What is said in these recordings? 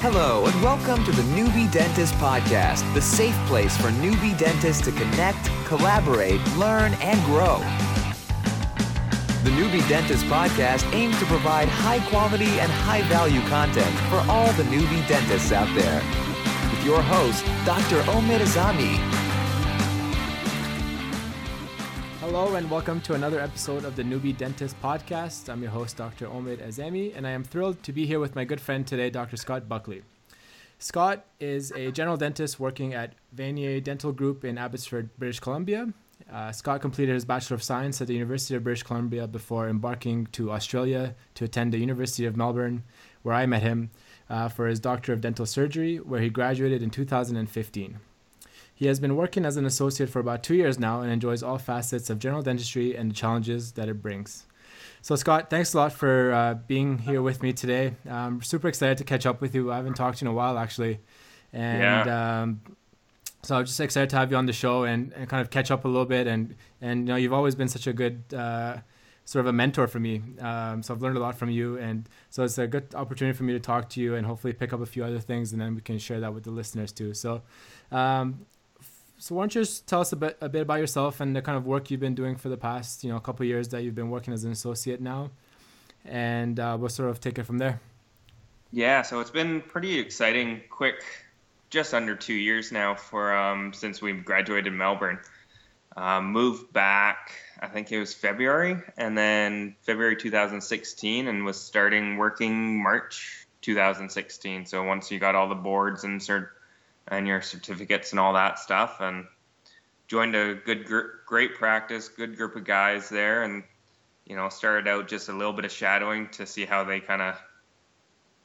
Hello, and welcome to the Newbie Dentist Podcast, the safe place for newbie dentists to connect, collaborate, learn, and grow. The Newbie Dentist Podcast aims to provide high quality and high value content for all the newbie dentists out there. With your host, Dr. Omid Azami. Hello and welcome to another episode of the Newbie Dentist Podcast. I'm your host, Dr. Omid Azami, and I am thrilled to be here with my good friend today, Dr. Scott Buckley. Scott is a general dentist working at Vanier Dental Group in Abbotsford, British Columbia. Uh, Scott completed his Bachelor of Science at the University of British Columbia before embarking to Australia to attend the University of Melbourne, where I met him uh, for his Doctor of Dental Surgery, where he graduated in 2015. He has been working as an associate for about two years now and enjoys all facets of general dentistry and the challenges that it brings. So, Scott, thanks a lot for uh, being here with me today. I'm super excited to catch up with you. I haven't talked to you in a while, actually. And yeah. um, so I'm just excited to have you on the show and, and kind of catch up a little bit. And, and you know, you've always been such a good uh, sort of a mentor for me. Um, so I've learned a lot from you. And so it's a good opportunity for me to talk to you and hopefully pick up a few other things and then we can share that with the listeners too. So, um, so why don't you just tell us a bit a bit about yourself and the kind of work you've been doing for the past you know couple years that you've been working as an associate now, and uh, we'll sort of take it from there. Yeah, so it's been pretty exciting, quick, just under two years now for um, since we graduated Melbourne. Um, moved back, I think it was February, and then February 2016, and was starting working March 2016. So once you got all the boards and cert- and your certificates and all that stuff. And joined a good, gr- great practice, good group of guys there, and you know started out just a little bit of shadowing to see how they kind of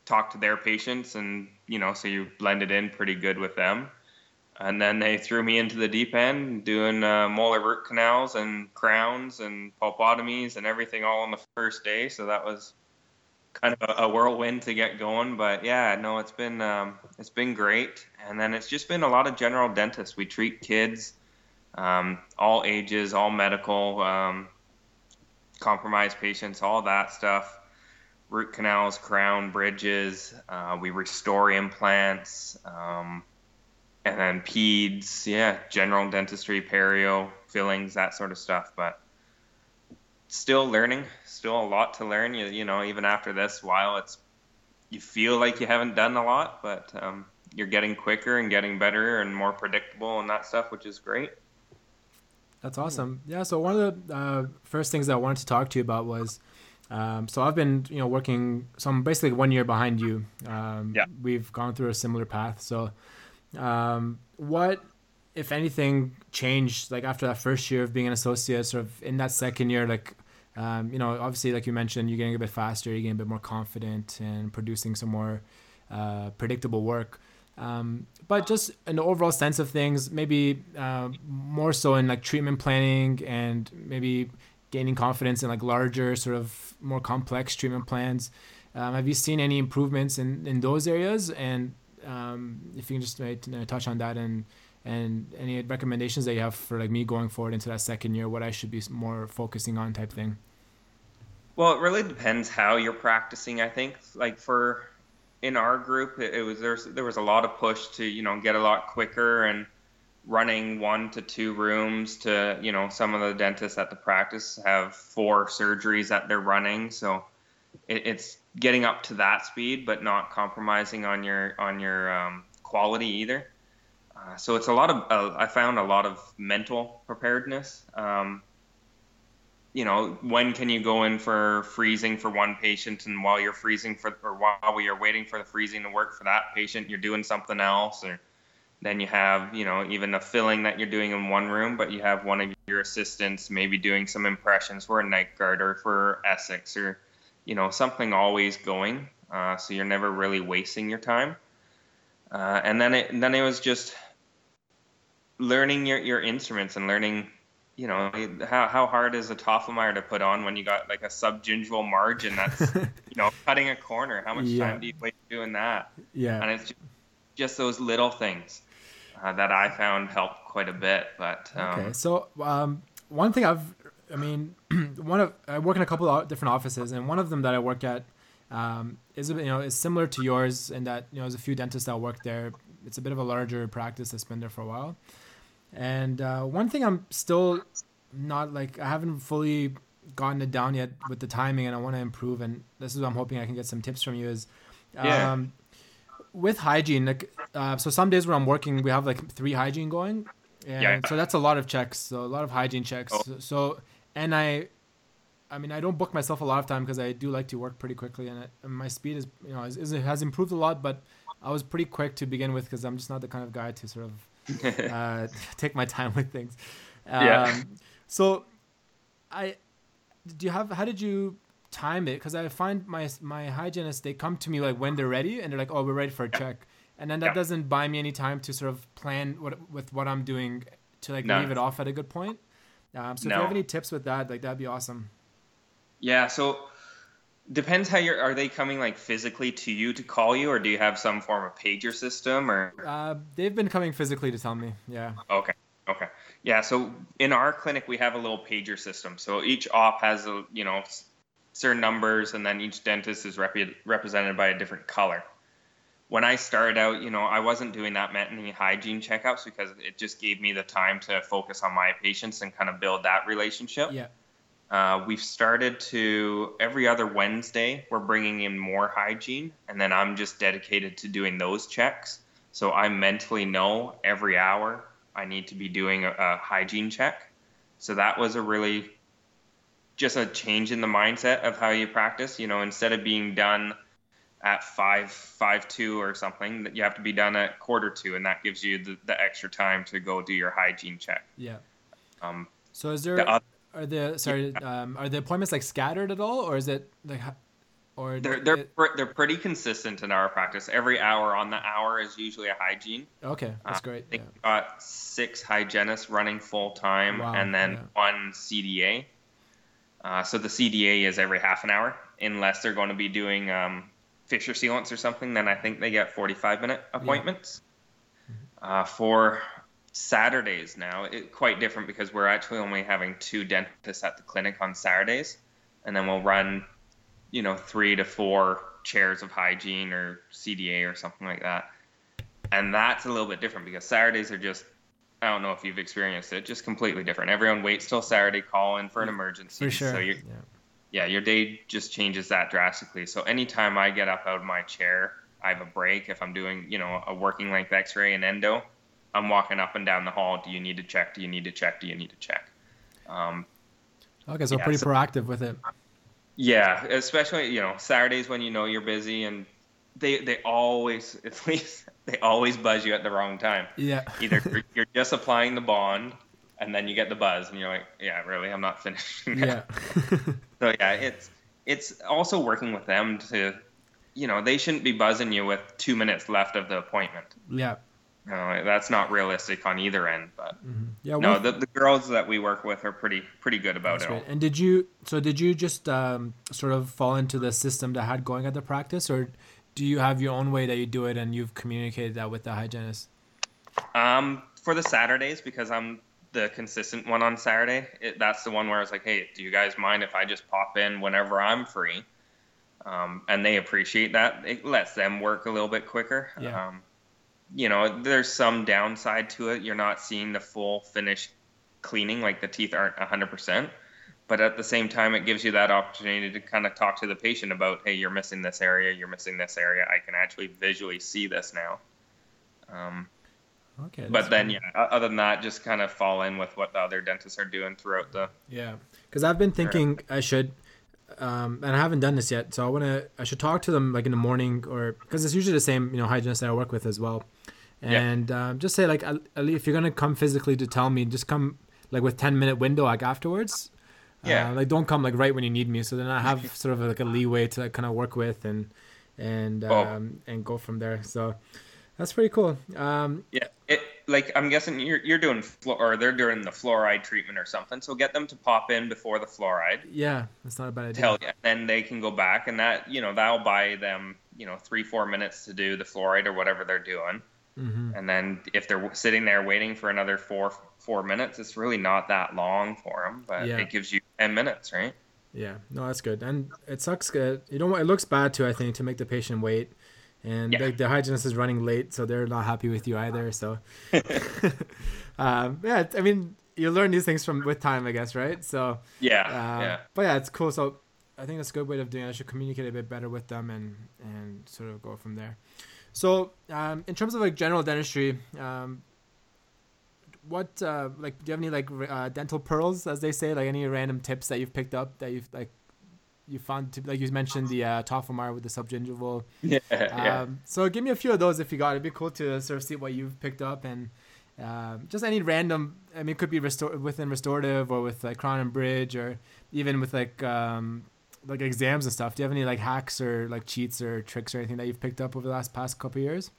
talk to their patients, and you know so you blended in pretty good with them. And then they threw me into the deep end, doing uh, molar root canals and crowns and pulpotomies and everything all on the first day. So that was kind of a, a, whirlwind to get going. But yeah, no, it's been um, it's been great. And then it's just been a lot of general dentists. We treat kids, um, all ages, all medical, um, compromised patients, all that stuff. Root canals, crown, bridges. Uh, we restore implants, um, and then peds. Yeah, general dentistry, perio, fillings, that sort of stuff. But still learning, still a lot to learn. You, you know, even after this while, it's you feel like you haven't done a lot, but um, you're getting quicker and getting better and more predictable and that stuff, which is great. That's awesome. Yeah. So one of the uh, first things that I wanted to talk to you about was, um, so I've been you know working. So I'm basically one year behind you. Um, yeah. We've gone through a similar path. So, um, what if anything changed like after that first year of being an associate, sort of in that second year, like um, you know, obviously, like you mentioned, you're getting a bit faster, you're getting a bit more confident, and producing some more uh, predictable work. Um, but just an overall sense of things, maybe uh, more so in like treatment planning and maybe gaining confidence in like larger, sort of more complex treatment plans. Um, have you seen any improvements in, in those areas? And um, if you can just uh, touch on that and and any recommendations that you have for like me going forward into that second year, what I should be more focusing on type thing. Well, it really depends how you're practicing. I think like for in our group, it, it was there was a lot of push to you know get a lot quicker and running one to two rooms to you know some of the dentists at the practice have four surgeries that they're running so it, it's getting up to that speed but not compromising on your on your um, quality either uh, so it's a lot of uh, I found a lot of mental preparedness. Um, you know, when can you go in for freezing for one patient, and while you're freezing for, or while we are waiting for the freezing to work for that patient, you're doing something else, or then you have, you know, even a filling that you're doing in one room, but you have one of your assistants maybe doing some impressions for a night guard or for Essix, or you know, something always going. Uh, so you're never really wasting your time. Uh, and then it, then it was just learning your, your instruments and learning you know how, how hard is a Tofflemire to put on when you got like a subgingival margin that's you know cutting a corner how much yeah. time do you waste doing that yeah and it's just, just those little things uh, that I found helped quite a bit but um, okay so um, one thing I've I mean one of I work in a couple of different offices and one of them that I work at um, is a bit, you know is similar to yours in that you know there's a few dentists that work there. It's a bit of a larger practice that's been there for a while. And uh, one thing I'm still not like I haven't fully gotten it down yet with the timing, and I want to improve. And this is what I'm hoping I can get some tips from you. Is Yeah. um, with hygiene, like uh, so some days when I'm working, we have like three hygiene going, and Yeah. so that's a lot of checks. So a lot of hygiene checks. Oh. So, so and I, I mean, I don't book myself a lot of time because I do like to work pretty quickly, and, it, and my speed is you know is, is, has improved a lot. But I was pretty quick to begin with because I'm just not the kind of guy to sort of uh, take my time with things. Um, Yeah. So, I do you have how did you time it? Because I find my my hygienists they come to me like when they're ready and they're like, oh, we're ready for a check, and then that Yeah. doesn't buy me any time to sort of plan what with what I'm doing to like No. leave it off at a good point. Um, so if you have any tips with that, like that'd be awesome. Yeah, so depends how you're. Are they coming like physically to you to call you, or do you have some form of pager system? Or Uh, they've been coming physically to tell me. Yeah. okay, okay, yeah. So in our clinic, we have a little pager system. So each op has a you know certain numbers, and then each dentist is rep- represented by a different color. When I started out, you know, I wasn't doing that many hygiene checkups because it just gave me the time to focus on my patients and kind of build that relationship. Yeah. Uh, we've started to every other Wednesday, we're bringing in more hygiene, and then I'm just dedicated to doing those checks. So I mentally know every hour I need to be doing a, a hygiene check. So that was a really just a change in the mindset of how you practice. You know, instead of being done at five five two or something, that you have to be done at quarter two, and that gives you the, the extra time to go do your hygiene check. Yeah. Um, So is there the oth- are the sorry um, are the appointments like scattered at all, or is it like or They're they're it- they're pretty consistent in our practice. Every hour on the hour is usually a hygiene. okay? That's Uh, great. I Yeah. got six hygienists running full time, Wow, and then yeah. one CDA. Uh, so the CDA is every half an hour, unless they're going to be doing um, fissure sealants or something. Then I think they get 45 minute appointments. Mm-hmm. Uh, for Saturdays now, it quite different because we're actually only having two dentists at the clinic on Saturdays, and then we'll run, you know, three to four chairs of hygiene or CDA or something like that. And that's a little bit different because Saturdays are just I don't know if you've experienced it, just completely different. Everyone waits till Saturday, call in for an emergency. For sure. So yeah. yeah, your day just changes that drastically. So anytime I get up out of my chair, I have a break. If I'm doing, you know, a working length X-ray and endo, I'm walking up and down the hall. Do you need to check? Do you need to check? Do you need to check? Um, Okay, so Yeah, pretty so- proactive with it. yeah, especially you know Saturdays when you know you're busy and they they always at least they always buzz you at the wrong time. Yeah. Either you're, you're just applying the bond and then you get the buzz and you're like, yeah, really, I'm not finished. yeah. So yeah, it's it's also working with them to, you know, they shouldn't be buzzing you with two minutes left of the appointment. yeah. Know, that's not realistic on either end. But Yeah. no, the, the girls that we work with are pretty pretty good about it. great. And did you so did you just um, sort of fall into the system that had going at the practice, or do you have your own way that you do it and you've communicated that with the hygienist? Um, for the Saturdays, because I'm the consistent one on Saturday, it, that's the one where I was like, hey, do you guys mind if I just pop in whenever I'm free? Um, and they appreciate that. It lets them work a little bit quicker. Yeah. Um, you know, there's some downside to it. You're not seeing the full finished cleaning, like the teeth aren't 100%. But at the same time, it gives you that opportunity to kind of talk to the patient about, hey, you're missing this area, you're missing this area. I can actually visually see this now. Um, Okay. but then, cool. yeah, other than that, just kind of fall in with what the other dentists are doing throughout the. Yeah, because I've been thinking I should, um, and I haven't done this yet. So I wanna, I should talk to them like in the morning, or because it's usually the same, you know, hygienist that I work with as well, Yeah. and um, just say like, at at least if you're gonna come physically to tell me, just come like with ten minute window like afterwards. Yeah. Uh, like don't come like right when you need me. So then I have sort of like a leeway to like, kind of work with and and Oh. um, and go from there. So that's pretty cool. Um, Yeah, it like I'm guessing you're you're doing or they're doing the fluoride treatment or something. So get them to pop in before the fluoride. yeah, that's not a bad idea. Tell you, then they can go back, and that you know that'll buy them you know three four minutes to do the fluoride or whatever they're doing. Hmm And then if they're sitting there waiting for another four four minutes, it's really not that long for them, but Yeah. it gives you ten minutes, right? Yeah, no, that's good, and it sucks. Good. You know? It looks bad too. I think to make the patient wait, and Yeah. like the hygienist is running late, so they're not happy with you either. So, um, yeah, I mean, you learn these things from with time, I guess, right? So, Yeah, um, yeah. but yeah, it's cool. So, I think that's a good way of doing it. I should communicate a bit better with them and and sort of go from there. So, um, in terms of like general dentistry, um, what uh, like do you have any like uh, dental pearls, as they say, like any random tips that you've picked up that you've like you found to like you mentioned the uh, Tofflemire with the subgingival. Yeah, yeah. Um, so give me a few of those if you got. it. It'd be cool to sort of see what you've picked up and um, just any random. I mean, it could be restor- within restorative or with like crown and bridge or even with like um, like exams and stuff. Do you have any like hacks or like cheats or tricks or anything that you've picked up over the last past couple years?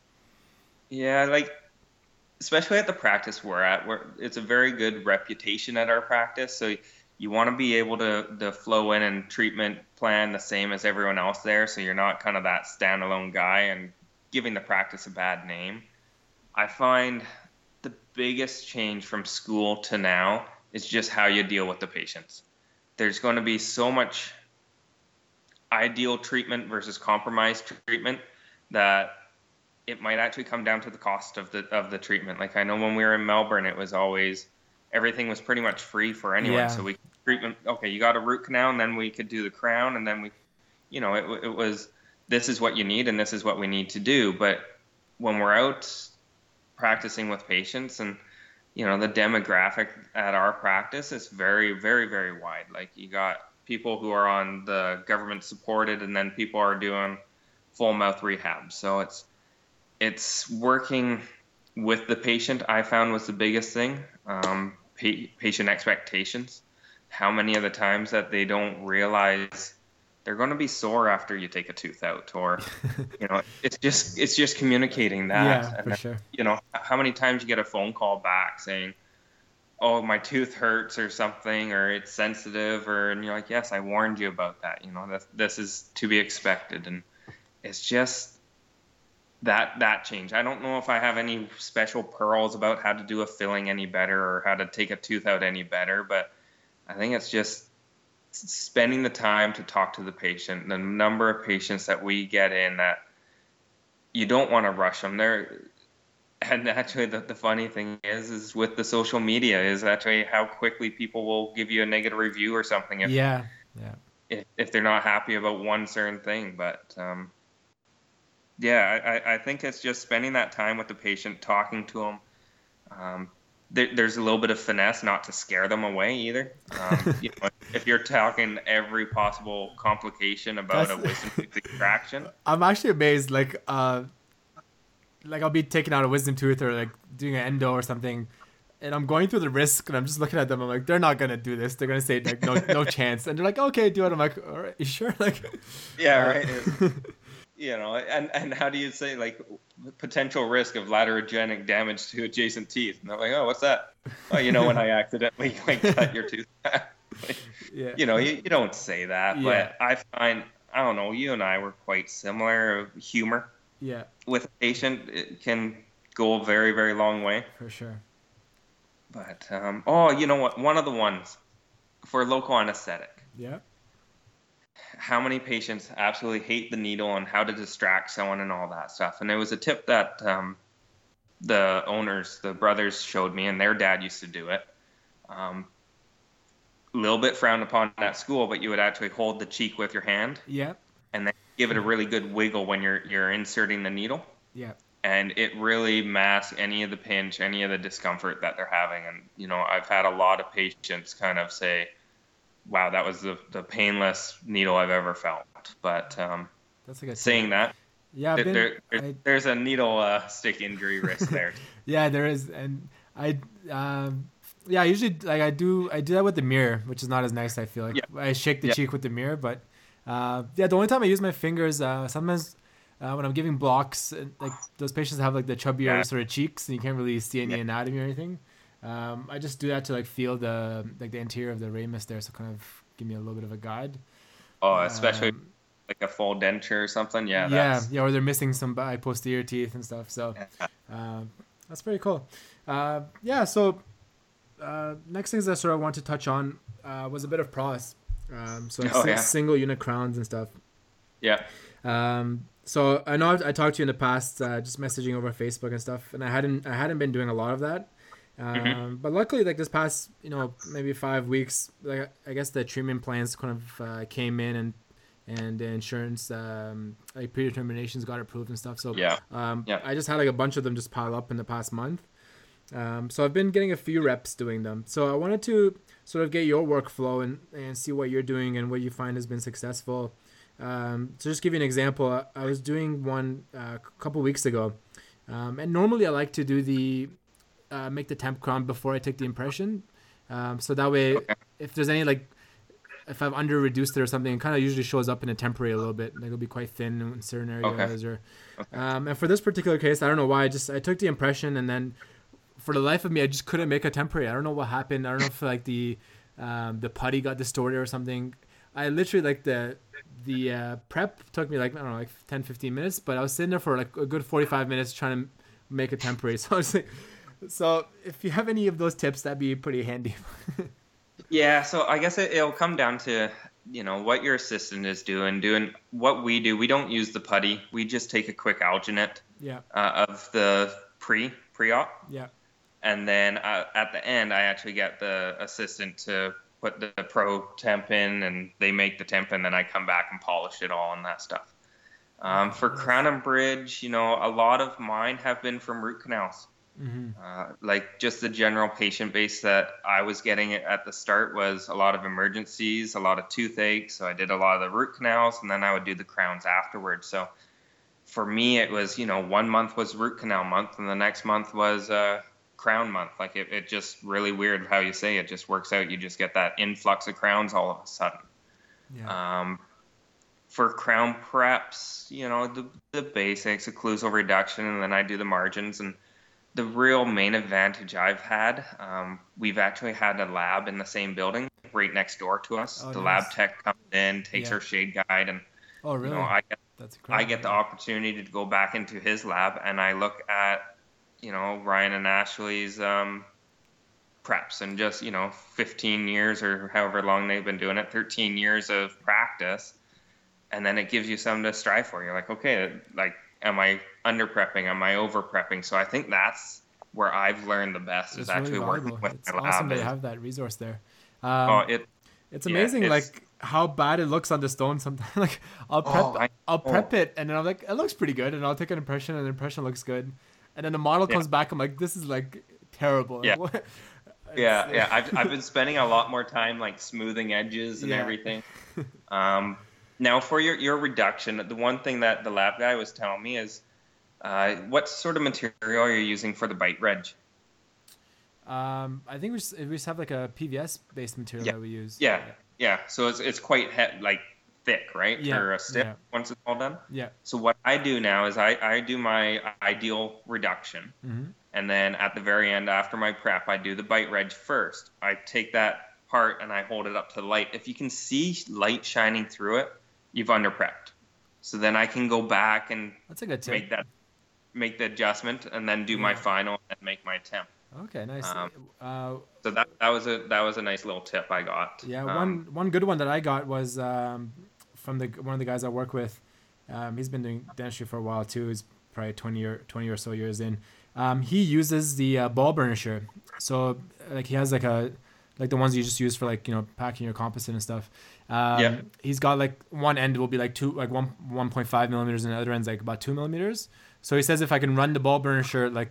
Yeah, like especially at the practice we're at, where it's a very good reputation at our practice. So you want to be able to to flow in and treatment plan the same as everyone else there, so you're not kind of that standalone guy and giving the practice a bad name. I find the biggest change from school to now is just how you deal with the patients. There's going to be so much ideal treatment versus compromised treatment that it might actually come down to the cost of the of the treatment. Like I know when we were in Melbourne, it was always everything was pretty much free for anyone. Yeah. So we treatment okay, you got a root canal, and then we could do the crown, and then we, you know, it it was this is what you need and this is what we need to do. But when we're out practicing with patients and you know the demographic at our practice is very very very wide like you got people who are on the government supported and then people are doing full mouth rehab. So it's it's working with the patient i found was the biggest thing um, pa- patient expectations. How many of the times that they don't realize they're going to be sore after you take a tooth out or you know it's just it's just communicating that. Yeah, And for sure. you know how many times you get a phone call back saying oh my tooth hurts or something or it's sensitive or and you're like yes i warned you about that you know that this is to be expected and it's just that that change. I don't know if i have any special pearls about how to do a filling any better or how to take a tooth out any better but i think it's just spending the time to talk to the patient the number of patients that we get in that you don't want to rush them they're and actually the, the funny thing is is with the social media is actually how quickly people will give you a negative review or something if, Yeah, yeah. if, if they're not happy about one certain thing but um, yeah I, I- think it's just spending that time with the patient talking to them um, there, there's a little bit of finesse not to scare them away either um, you know, if you're talking every possible complication about a That's- wisdom tooth extraction I'm actually amazed. Like, uh, like I'll be taking out a wisdom tooth or like doing an endo or something, and I'm going through the risk, and I'm just looking at them. I'm like, they're not gonna do this. They're gonna say like, no, no chance. And they're like, okay, do it. I'm like, all right, you sure? Like, yeah uh, right you know, and and how do you say like potential risk of iatrogenic damage to adjacent teeth? And they're like, oh, what's that? Oh, you know, when I accidentally like cut your tooth. yeah, you know, you, you don't say that, Yeah. but I find I don't know. You and I were quite similar. of Humor yeah, with a patient it can go a very very long way. for sure. But um, oh, you know what? One of the ones for local anesthetic. Yeah, how many patients absolutely hate the needle and how to distract someone and all that stuff. And it was a tip that um, the owners, the brothers, showed me, and their dad used to do it. Um, a little bit frowned upon at school, but you would actually hold the cheek with your hand yeah, and then give it a really good wiggle when you're you're inserting the needle, yeah, and it really masks any of the pinch, any of the discomfort that they're having. And you know, I've had a lot of patients kind of say, "Wow, that was the the painless needle I've ever felt." But um, that's a good. saying that, yeah, I've there, been, there- I- there's a needle uh, stick injury risk there. Yeah, there is, and I, um, yeah, I usually like I do I do that with the mirror, which is not as nice. I feel like Yeah. I shake the Yeah. cheek with the mirror, but uh, yeah, the only time I use my fingers, uh, sometimes uh, when I'm giving blocks, uh, like those patients have like the chubbier Yeah. sort of cheeks, and you can't really see any Yeah. anatomy or anything. Um, I just do that to like feel the like the interior of the ramus there, so kind of give me a little bit of a guide. oh, especially Um, like a full denture or something. Yeah, yeah, that's, yeah, or they're missing some posterior teeth and stuff. So um, that's pretty cool. Uh, yeah, so uh, next things I sort of want to touch on uh, was a bit of pros. Um, so like Oh, yeah. single unit crowns and stuff. Yeah. Um, so I know I've, I talked to you in the past, uh, just messaging over Facebook and stuff, and I hadn't I hadn't been doing a lot of that. Um, Mm-hmm. But luckily, like this past you know maybe five weeks, like I guess the treatment plans kind of uh, came in and and the insurance um, like predeterminations got approved and stuff. So Yeah. um, Yeah. I just had like a bunch of them just pile up in the past month. Um, so I've been getting a few reps doing them. So I wanted to sort of get your workflow and, and see what you're doing and what you find has been successful. Um, to just give you an example, I, I was doing one uh, a couple weeks ago, um, and normally I like to do the uh, make the temp crown before I take the impression, um, so that way Okay. if there's any like if I've under reduced it or something, it kind of usually shows up in a temporary a little bit. Like it'll be quite thin in certain areas. Or, um, and for this particular case, I don't know why. I just I took the impression and then, for the life of me, I just couldn't make a temporary. I don't know what happened. I don't know if like the, um, the putty got distorted or something. I literally like the, the uh, prep took me like I don't know like 10, 15 minutes, but I was sitting there for like a good forty five minutes trying to make a temporary. So I was like, so if you have any of those tips, that'd be pretty handy. Yeah, so I guess it, it'll come down to you know what your assistant is doing. Doing what we do. We don't use the putty. We just take a quick alginate yeah, uh, of the pre pre op, yeah, and then uh, at the end, I actually get the assistant to put the pro temp in, and they make the temp, and then I come back and polish it all and that stuff. Um, for crown and bridge, you know, a lot of mine have been from root canals. hmm Uh, like just the general patient base that I was getting at the start was a lot of emergencies, a lot of toothache. So I did a lot of the root canals, and then I would do the crowns afterwards. So for me, it was you know one month was root canal month, and the next month was uh, crown month. Like it, it just really weird how you say it just works out. You just get that influx of crowns all of a sudden. yeah. Um, for crown preps, you know, the, the basics, occlusal reduction, and then I do the margins. And the real main advantage I've had, um, we've actually had a lab in the same building right next door to us. Oh, the nice. lab tech comes in, takes Yeah. our shade guide, and oh, you really? know, I get. I get the opportunity to go back into his lab and I look at, you know, Ryan and Ashley's um, preps and just, you know, 15 years or however long they've been doing it, 13 years of practice. And then it gives you something to strive for. You're like, okay, like, am I under prepping? Am I over prepping? So I think that's where I've learned the best is really actually working valuable. with It's my awesome lab. and- have that resource there. oh, Um, it, it's yeah, amazing, it's- like how bad it looks on the stone. Sometimes, like I'll prep, Oh, I I'll prep know. it, and then I'm like, it looks pretty good, and I'll take an impression, and the impression looks good, and then the model Yeah. comes back. I'm like, this is like terrible. Yeah. yeah yeah I've, I've been spending a lot more time like smoothing edges and Yeah. everything um, now for your, your reduction the one thing that the lab guy was telling me is uh, what sort of material are you using for the bite reg Um, I think we just, we just have like a PVS based material Yeah. that we use. yeah yeah so it's, it's quite he- like thick right Yeah, or a stiff yeah. once it's all done Yeah. so what i do now is i, I do my ideal reduction hmm And then at the very end, after my prep, I do the bite reg first. I take that part and I hold it up to the light. If you can see light shining through it, you've under prepped. So then I can go back and That's a good tip. make that make the adjustment and then do my final and make my attempt. Okay, nice. Um, uh, So that that was a that was a nice little tip I got. Yeah, Um, one one good one that I got was um, from the one of the guys I work with. Um, he's been doing dentistry for a while too. He's probably twenty or twenty or so years in. Um, he uses the uh, ball burnisher. So like he has like a like the ones you just use for like you know packing your composite and stuff. Um, Yeah. He's got like one end will be like two like one one point five millimeters and the other end's like about two millimeters. So he says if I can run the ball burnisher like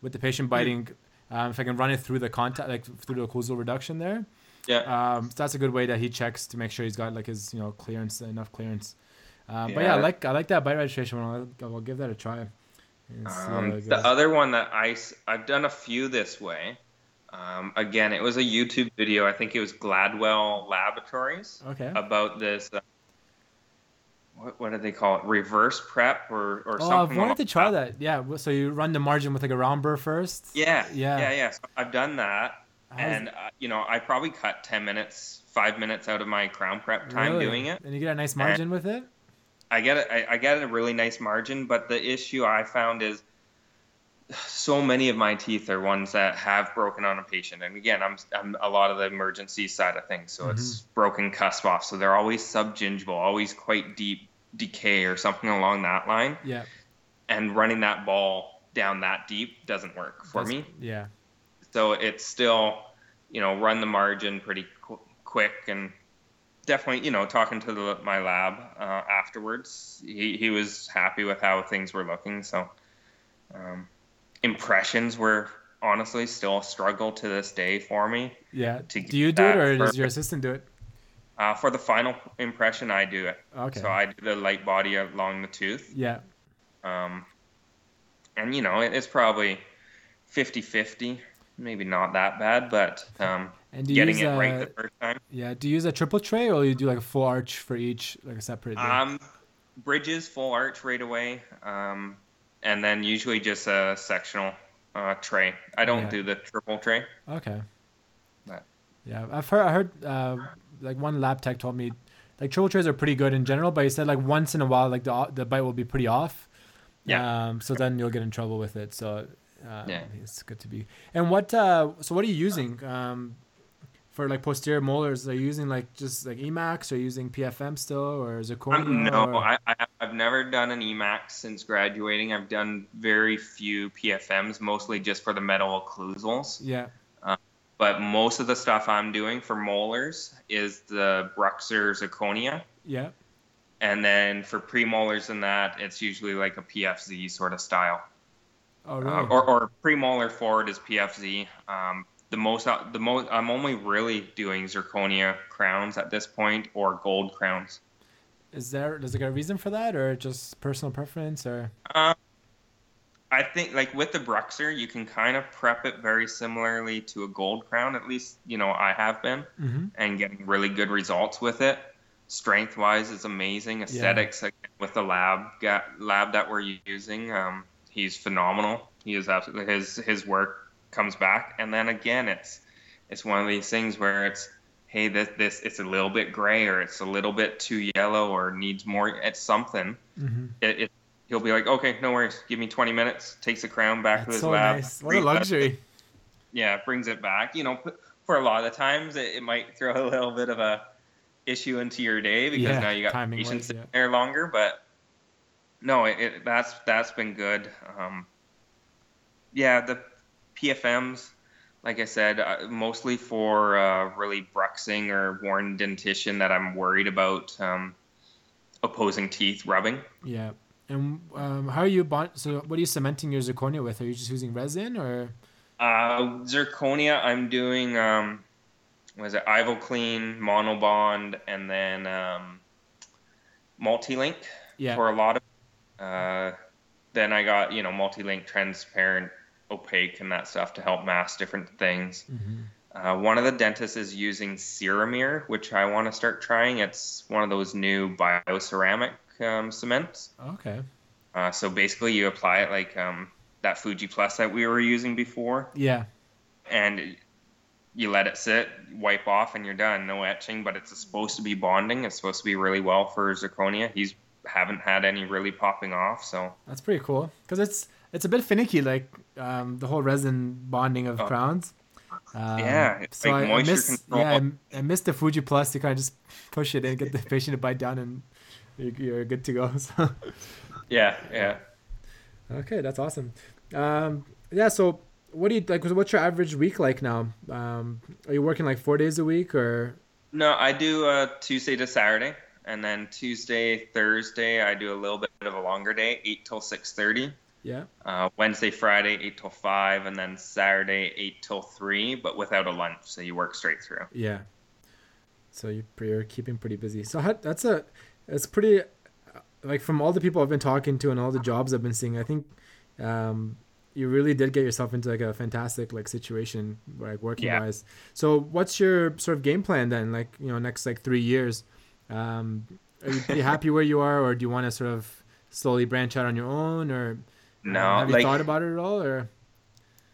with the patient biting, um, if I can run it through the contact like through the occlusal reduction there. Yeah. Um, so that's a good way that he checks to make sure he's got like his you know clearance enough clearance. Um, But yeah, I like I like that bite registration one. I'll, I'll give that a try. Uh, Um, the other one that I I've done a few this way. Um, again, it was a YouTube video. I think it was Gladwell Laboratories. okay. about this. Uh, what, what do they call it? Reverse prep or, or oh, something. I've wanted to try that. Yeah. So you run the margin with like a round burr first. Yeah, Yeah. yeah, yeah. So I've done that, and uh, you know, I probably cut ten minutes, five minutes out of my crown prep time Really? doing it. And you get a nice margin with it. I get it. I, I get a really nice margin, but the issue I found is so many of my teeth are ones that have broken on a patient, and again, I'm I'm a lot of the emergency side of things, so it's broken cusp off, so they're always subgingival, always quite deep decay or something along that line, Yeah. and running that ball down that deep doesn't work for That's- me. Yeah. So it's still, you know, run the margin pretty qu- quick and definitely, you know, talking to the, my lab uh, afterwards, he, he was happy with how things were looking. So um, impressions were honestly still a struggle to this day for me. Yeah. To Do you do it or does your assistant do it? Uh, for the final impression, I do it. Okay. So I do the light body along the tooth. Yeah. Um, and, you know, it, it's probably 50 50. Maybe not that bad, but um, And do you getting it right the first time. Yeah. Do you use a triple tray or you do like a full arch for each, like a separate? day? Um, bridges full arch right away, um, and then usually just a sectional uh, tray. I don't Yeah. do the triple tray. Okay. But- Yeah, I've heard. I heard uh, like one lab tech told me like triple trays are pretty good in general, but he said like once in a while like the the bite will be pretty off. Yeah. Um. So then you'll get in trouble with it. So. Um, Yeah. It's good to be. And what? Uh. So what are you using? Um. For like posterior molars, are you using like just like Emax or using PFM still or is zirconia? Um, no, or- I, I, I've never done an EMAX since graduating. I've done very few PFMs, mostly just for the metal occlusals. Yeah. But most of the stuff I'm doing for molars is the BruxZir zirconia. Yeah. And then for premolars and that, it's usually like a PFZ sort of style. Oh really? Uh, or, or premolar forward is PFZ. Um, the most, the most, I'm only really doing zirconia crowns at this point, or gold crowns. Is there? Does there a reason for that, or just personal preference, or? Um, I think like with the BruxZir, you can kind of prep it very similarly to a gold crown. At least you know I have been, Mm-hmm. and getting really good results with it. Strength wise, is amazing. Aesthetics like, with the lab lab that we're using, um, he's phenomenal. He is absolutely his his work comes back, and then again, it's it's one of these things where it's hey this this it's a little bit gray or it's a little bit too yellow or needs more it's something Mm-hmm. it, it he'll be like, okay, no worries, give me 20 minutes. Takes the crown back to That's his so lab. nice. What a brings it- luxury. yeah, brings it back. You know, for a lot of times, it, it might throw a little bit of a issue into your day because Yeah, now you got patients yeah. there longer. But no, it, it that's that's been good. Um, yeah, the PFMs, like I said, uh, mostly for uh, really bruxing or worn dentition that I'm worried about um, opposing teeth rubbing. Yeah. And um, how are you bond? So what are you cementing your zirconia with? Are you just using resin or? Uh, zirconia, I'm doing um, was it Ivoclean, Monobond, and then um, Multilink Yeah. for a lot of. Uh, then I got you know multi-link, transparent, opaque, and that stuff to help mask different things. Mhm. Uh, one of the dentists is using Ceramir, which I want to start trying. It's one of those new bioceramic um, cements. Okay. Uh, so basically, you apply it like um, that Fuji Plus that we were using before Yeah. and you let it sit, wipe off, and you're done. No etching, but it's supposed to be bonding. It's supposed to be really well for zirconia. He's haven't had any really popping off, so That's pretty cool because it's it's a bit finicky, like um, the whole resin bonding of Oh. crowns. Um, Yeah, it's so like I, I moisture miss, control. Yeah, I, I missed the Fuji Plus. You kind of just push it in, get the patient to bite down, and you're, you're good to go. So. yeah, yeah. Okay, that's awesome. Um, yeah, so what do you like? What's your average week like now? Um, are you working like four days a week or? No, I do uh, Tuesday to Saturday, and then Tuesday, Thursday, I do a little bit of a longer day, eight till six thirty. Yeah. Uh, Wednesday, Friday, eight till five, and then Saturday, eight till three, but without a lunch, so you work straight through. Yeah. So you- you're keeping pretty busy. So how, that's a, it's pretty, like from all the people I've been talking to and all the jobs I've been seeing, I think, um, you really did get yourself into like a fantastic like situation like working Yeah. wise. So what's your sort of game plan then? Like you know next like three years, um, are you pretty happy where you are, or do you want to sort of slowly branch out on your own, or No, have you like- thought about it at all, or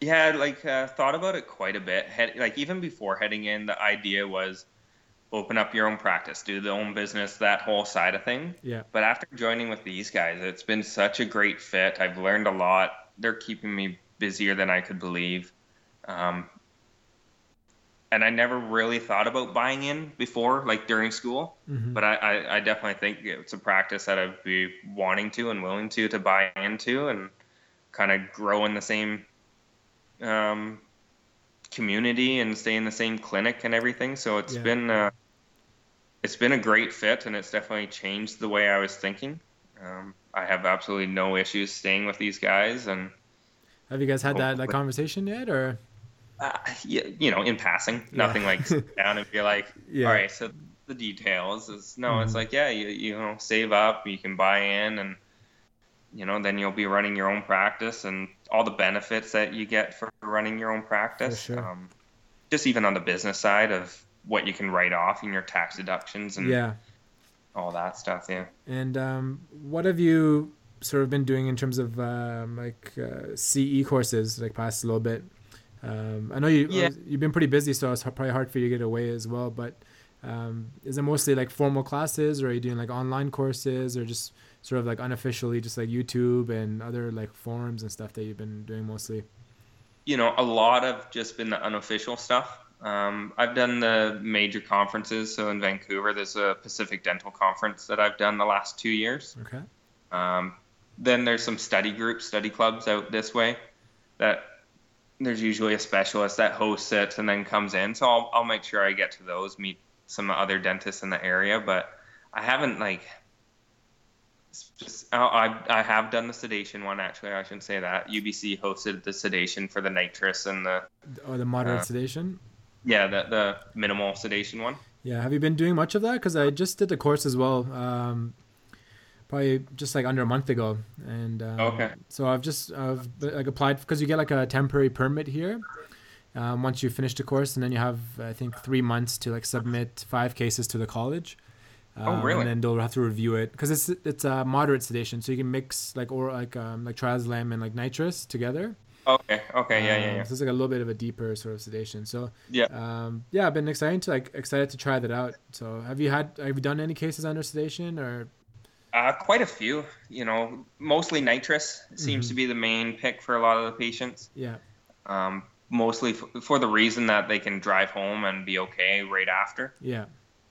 Yeah, like uh, thought about it quite a bit. Head, like even before heading in, the idea was open up your own practice, do the own business, that whole side of thing. yeah, But after joining with these guys, it's been such a great fit. I've learned a lot. They're keeping me busier than I could believe. Um, and I never really thought about buying in before, like during school. Mhm. But I, I, I definitely think it's a practice that I'd be wanting to and willing to to buy into and kind of grow in the same um, community and stay in the same clinic and everything. So it's Yeah. been uh, it's been a great fit and it's definitely changed the way I was thinking. Um, I have absolutely no issues staying with these guys and Have you guys had that Hopefully. conversation yet, or uh, yeah, you know, in passing, Yeah. nothing like sit down and be like, Yeah. all right, so the details is no, it's Mhm. like, yeah, you, you know, save up, you can buy in and, you know, then you'll be running your own practice and all the benefits that you get for running your own practice. sure. Um, just even on the business side of what you can write off in your tax deductions and yeah? all that stuff. Yeah. And um, what have you sort of been doing in terms of um, like uh, CE courses, like past a little bit? Um, I know you Yeah. you've been pretty busy, so it's probably hard for you to get away as well. But um, is it mostly like formal classes, or are you doing like online courses, or just sort of like unofficially, just like YouTube and other like forums and stuff that you've been doing mostly? you know, a lot of just been the unofficial stuff. Um, I've done the major conferences. So in Vancouver, there's a Pacific Dental Conference that I've done the last two years. Okay. Um, then there's some study groups, study clubs out this way that there's usually a specialist that hosts it and then comes in. So I'll, I'll make sure I get to those, meet some other dentists in the area. But I haven't like, just, I, I have done the sedation one actually. I shouldn't say that. UBC hosted the sedation for the nitrous and the Or the moderate Uh, sedation. yeah the the minimal sedation one. Yeah, have you been doing much of that? Because I just did the course as well, um, probably just like under a month ago, and um, Okay. So I've just I've like applied because you get like a temporary permit here um, once you finish the course, and then you have I think three months to like submit five cases to the college. Oh, Um, really? And then they'll have to review it because it's it's a moderate sedation, so you can mix like or like um, like triazolam and like nitrous together. Okay. Okay. Yeah. Yeah. Um, Yeah. So it's like a little bit of a deeper sort of sedation. So Yeah. um, yeah, I've been excited to like excited to try that out. So have you had have you done any cases under sedation or Uh, quite a few. You know, mostly nitrous seems Mhm. to be the main pick for a lot of the patients. yeah Um, mostly f- for the reason that they can drive home and be okay right after. yeah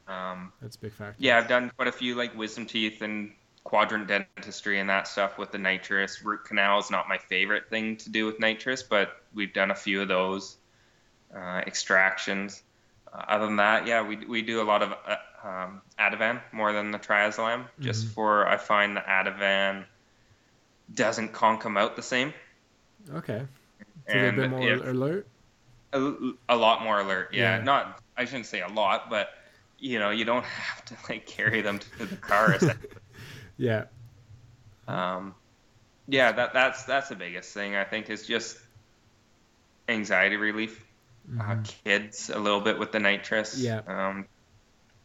Um, that's a big factor. yeah, I've done quite a few like wisdom teeth and quadrant dentistry and that stuff with the nitrous. Root canal is not my favorite thing to do with nitrous, but we've done a few of those uh, extractions. Uh, other than that, yeah, we, we do a lot of uh, um, Ativan more than the triazolam, just Mhm. for I find the Ativan doesn't conk them out the same. Okay. So they're a bit more if- alert. a, a lot more alert. Yeah. Yeah. not I shouldn't say a lot, but you know, you don't have to like carry them to the car. Yeah. um, yeah, that that's that's the biggest thing I think is just anxiety relief. Uh, Mhm. kids a little bit with the nitrous. Yeah. Um,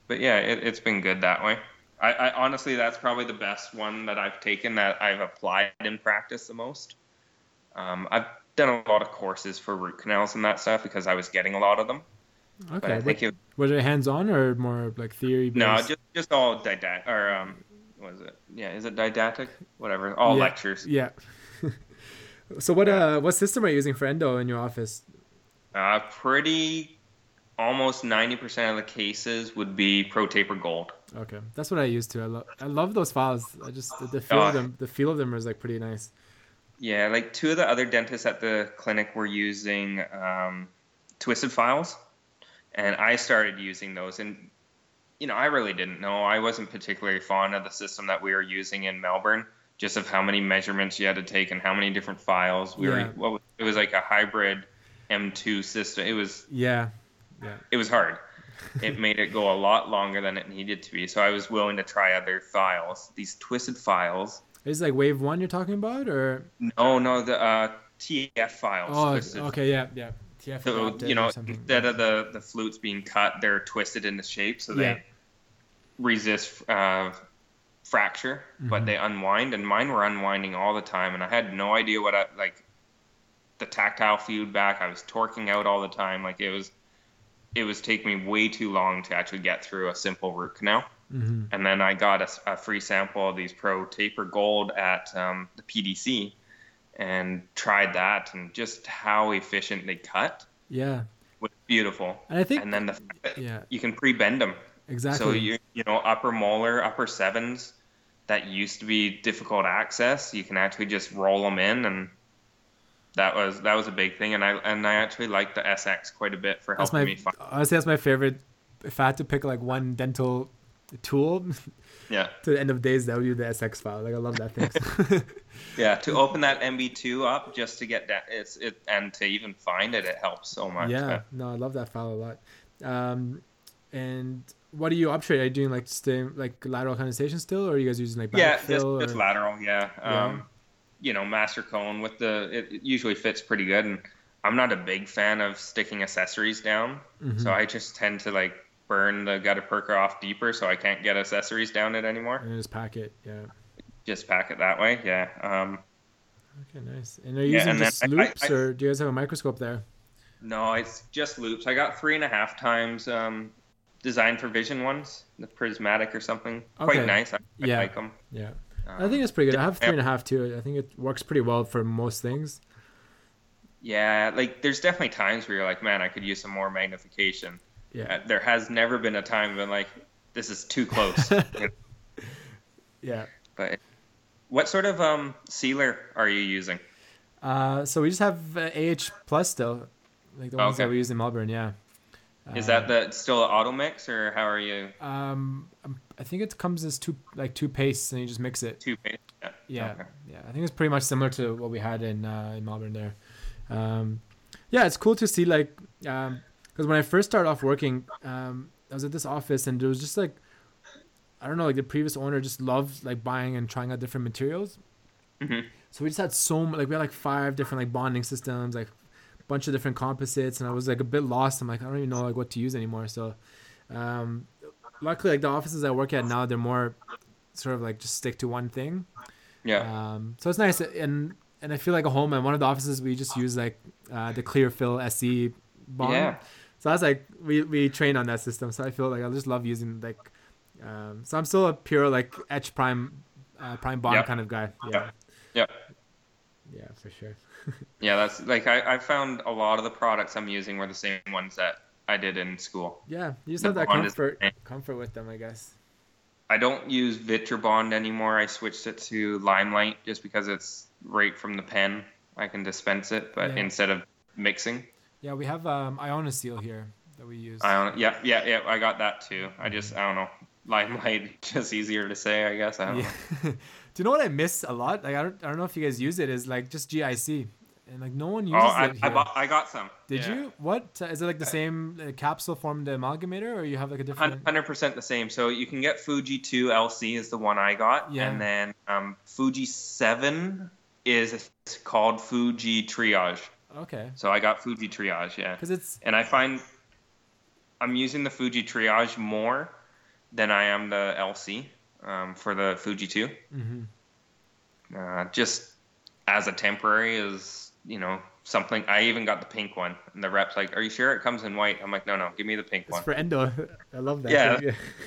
but yeah, it, it's been good that way. I, I honestly, that's probably the best one that I've taken that I've applied in practice the most. Um, I've done a lot of courses for root canals and that stuff because I was getting a lot of them. Okay. But it, was it hands on or more like theory? no, just just all didactic or um, what is it? Yeah, is it didactic? Whatever, all Yeah. lectures. Yeah. so what uh what system are you using for endo in your office? Uh, pretty, almost ninety percent of the cases would be Pro Taper Gold. Okay, that's what I used to. I love I love those files. I just the, the feel of them the feel of them is like pretty nice. Yeah, like two of the other dentists at the clinic were using um, twisted files, and I started using those. And you know, I really didn't know. I wasn't particularly fond of the system that we were using in Melbourne, just of how many measurements you had to take and how many different files. We Yeah. were what was, it was like a hybrid M2 system. It was Yeah. Yeah. it was hard. it made it go a lot longer than it needed to be. So I was willing to try other files. These twisted files. Is it like WaveOne you're talking about or? No, no, the uh, TF files. Oh, twisted okay, yeah, yeah. TF So you know, instead of the the flutes being cut, they're twisted into shape, so they Yeah. resist uh, fracture, but Mhm. they unwind. And mine were unwinding all the time, and I had no idea what I like. The tactile feedback, I was torquing out all the time. Like it was, it was taking me way too long to actually get through a simple root canal. hmm And then I got a, a free sample of these Pro Taper Gold at um, the PDC, and tried that, and just how efficient they cut Yeah. was beautiful. And I think and then the fact that yeah. you can pre-bend them. Exactly. So you you know upper molar, upper sevens that used to be difficult access, you can actually just roll them in, and that was that was a big thing. And I and I actually like the SX quite a bit for helping my me find. honestly that's my favorite. If I had to pick like one dental tool Yeah, to the end of days, that would be the SX file. Like I love that thing. yeah. To open that MB2 up just to get that, it's it and to even find it, it helps so much. yeah. But, No, I love that file a lot. Um, and what are you uptrade? Are you doing like stay, like lateral condensation still, or are you guys using like yeah, just, just lateral. Yeah. Yeah. Um, you know, master cone with the it, it usually fits pretty good, and I'm not a big fan of sticking accessories down, Mhm. so I just tend to like burn the gutta percha off deeper, so I can't get accessories down it anymore. and just pack it. Yeah. Just pack it that way. Yeah. Um, Okay, nice. And are you Yeah, using just I- I- loupes, I- or do you guys have a microscope there? no, it's just loupes. I got three and a half times um, Designs for Vision ones, the prismatic or something. Okay. Quite nice. I, I Yeah. like them. Yeah. I think it's pretty good. I have three and a half too. I think it works pretty well for most things. Yeah, like there's definitely times where you're like, man, I could use some more magnification. Yeah. Uh, there has never been a time when like this is too close. You know, Yeah. but what sort of um, sealer are you using? Uh, so we just have uh, AH plus still, like the ones that we use in Melbourne. Yeah. Is Uh, that the still an auto mix or how are you? Um, um, I think it comes as two like two pastes, and you just mix it. Two paste? Yeah. Yeah, Okay. yeah. I think it's pretty much similar to what we had in uh, in Melbourne there. Um, yeah, it's cool to see like because when I first started off working, um, I was at this office and it was just like I don't know, like the previous owner just loved like buying and trying out different materials. Mhm. So we just had so much, like we had like five different like bonding systems, like bunch of different composites, and I was like a bit lost. I'm like I don't even know like what to use anymore. So um, luckily, like the offices I work at now, they're more sort of like just stick to one thing. Yeah. Um, so it's nice, and and I feel like a home. And one of the offices we just use like uh, the Clearfil SE bond. Yeah. So that's like we we train on that system. So I feel like I just love using like. Um, so I'm still a pure like etch prime, uh, prime bond Yep. kind of guy. Yeah. Yeah. Yep. Yeah, for sure. Yeah, that's like I, I found a lot of the products I'm using were the same ones that I did in school. Yeah, you just The have that is- comfort comfort with them, I guess. I don't use Vitrebond anymore. I switched it to Lime-Lite just because it's right from the pen. I can dispense it, but Yeah. instead of mixing, Yeah, we have um, Ionoseal here that we use. I don't. Yeah, yeah, yeah. I got that too. I just I don't know. Lime-Lite just easier to say, I guess. I don't Yeah. know. Do you know what I miss a lot? Like I don't, I don't know if you guys use it. Is like just GIC, and like no one uses I, it I, here. bought, I got some. Did Yeah. you? What uh, is it like the same uh, capsule formed amalgamator, or you have like a different? Hundred percent the same. So you can get Fuji Two LC is the one I got, Yeah. and then um, Fuji Seven is called Fuji Triage. Okay, So I got Fuji Triage, yeah. because it's And I find I'm using the Fuji Triage more than I am the LC um, for the Fuji Two. mhm. Uh, just as a temporary is you know something. I even got the pink one, and the rep's like, "Are you sure it comes in white?" I'm like, "No, no, give me the pink it's one." for endo. I love that.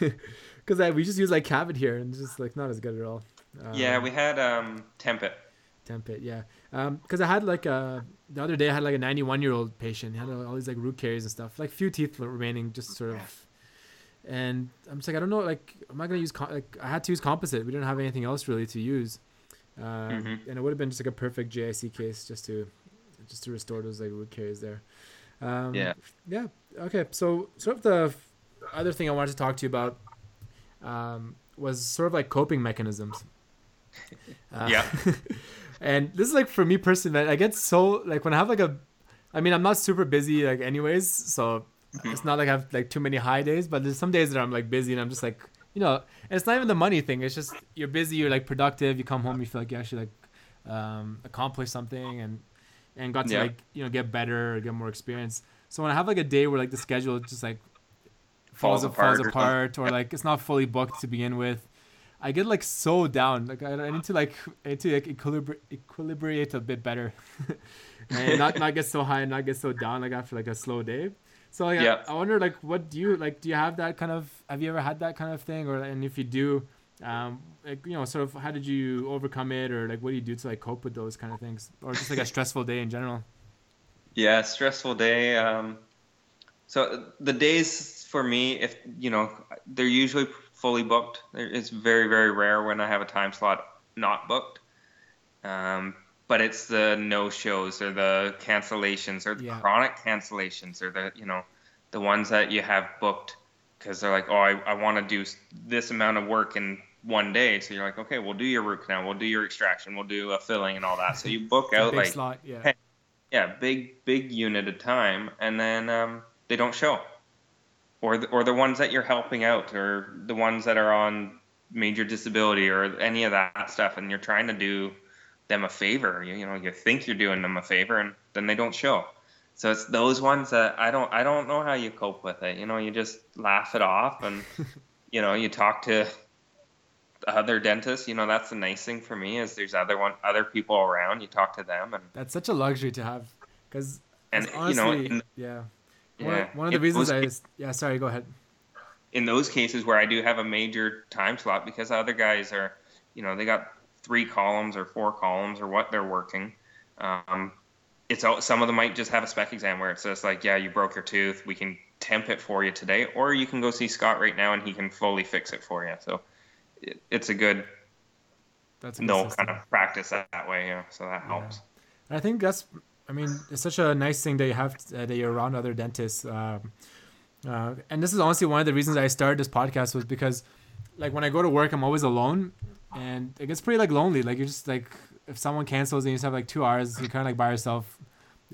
Yeah. Because we just use like Cavit here, and it's just like not as good at all. yeah, Um, we had um, Tempit. temp it, yeah. Because I had like a the other day I had like a 91 year old patient. He had all these like root caries and stuff, like few teeth remaining, just sort of. And I'm just like I don't know, like I'm not gonna use co- like I had to use composite. We didn't have anything else really to use, um, Mhm. and it would have been just like a perfect GIC case just to just to restore those like root caries there. Um, Yeah. Yeah. Okay. So sort of the other thing I wanted to talk to you about um, was sort of like coping mechanisms. Uh, Yeah. and this is like for me personally, I get so like when I have like a, I mean, I'm not super busy like anyways, so Mm-hmm. it's not like I have like too many high days, but there's some days that I'm like busy and I'm just like, you know, and it's not even the money thing. It's just you're busy, you're like productive, you come home, you feel like you actually like um, accomplish something and and got to Yeah. like you know get better or get more experience. So when I have like a day where like the schedule just like falls, Falls falls apart or or like it's not fully booked to begin with, I get like so down. Like I, I need to like I need to like equilibri- equilibrate a bit better, and not not get so high and not get so down like after like a slow day. So like, Yeah. I, I wonder like what do you like? Do you have that kind of? Have you ever had that kind of thing? Or and if you do, Um, like you know, sort of how did you overcome it, or like what do you do to like cope with those kind of things, or just like a stressful day in general? Yeah, stressful day. Um, so the days for me, if you know, they're usually fully booked. It's very very rare when I have a time slot not booked. Um, but it's the no shows or the cancellations or the yeah. chronic cancellations or the you know the ones that you have booked because they're like, oh, I, I want to do this amount of work in one day. So you're like, okay, we'll do your root canal, we'll do your extraction, we'll do a filling and all that. So you book out like, slot, yeah. Hey, yeah, big big unit of time, and then um, they don't show, or the, or the ones that you're helping out, or the ones that are on major disability, or any of that stuff, and you're trying to do them a favor. You, you know, you think you're doing them a favor, and then they don't show. So it's those ones that I don't I don't know how you cope with it. You know, you just laugh it off, and you know, you talk to other dentists. You know, that's the nice thing for me is there's other one other people around. You talk to them, and that's such a luxury to have because and honestly, you know, yeah. One, yeah. one of the reasons I just, yeah, sorry, go ahead. In those cases where I do have a major time slot because other guys are, you know, they got three columns or four columns or what they're working. Um, it's all, some of them might just have a spec exam where it says like, yeah, you broke your tooth, we can temp it for you today, or you can go see Scott right now and he can fully fix it for you. So it, it's a good, that's a good no system. kind of practice that, that way, yeah. So that helps. Yeah. I think that's, I mean, it's such a nice thing that you have uh, that you're around other dentists. Um, uh, and this is honestly one of the reasons I started this podcast was because, like, when I go to work, I'm always alone, and it gets pretty like lonely. Like you're just like if someone cancels and you just have like two hours, you're kind of like by yourself.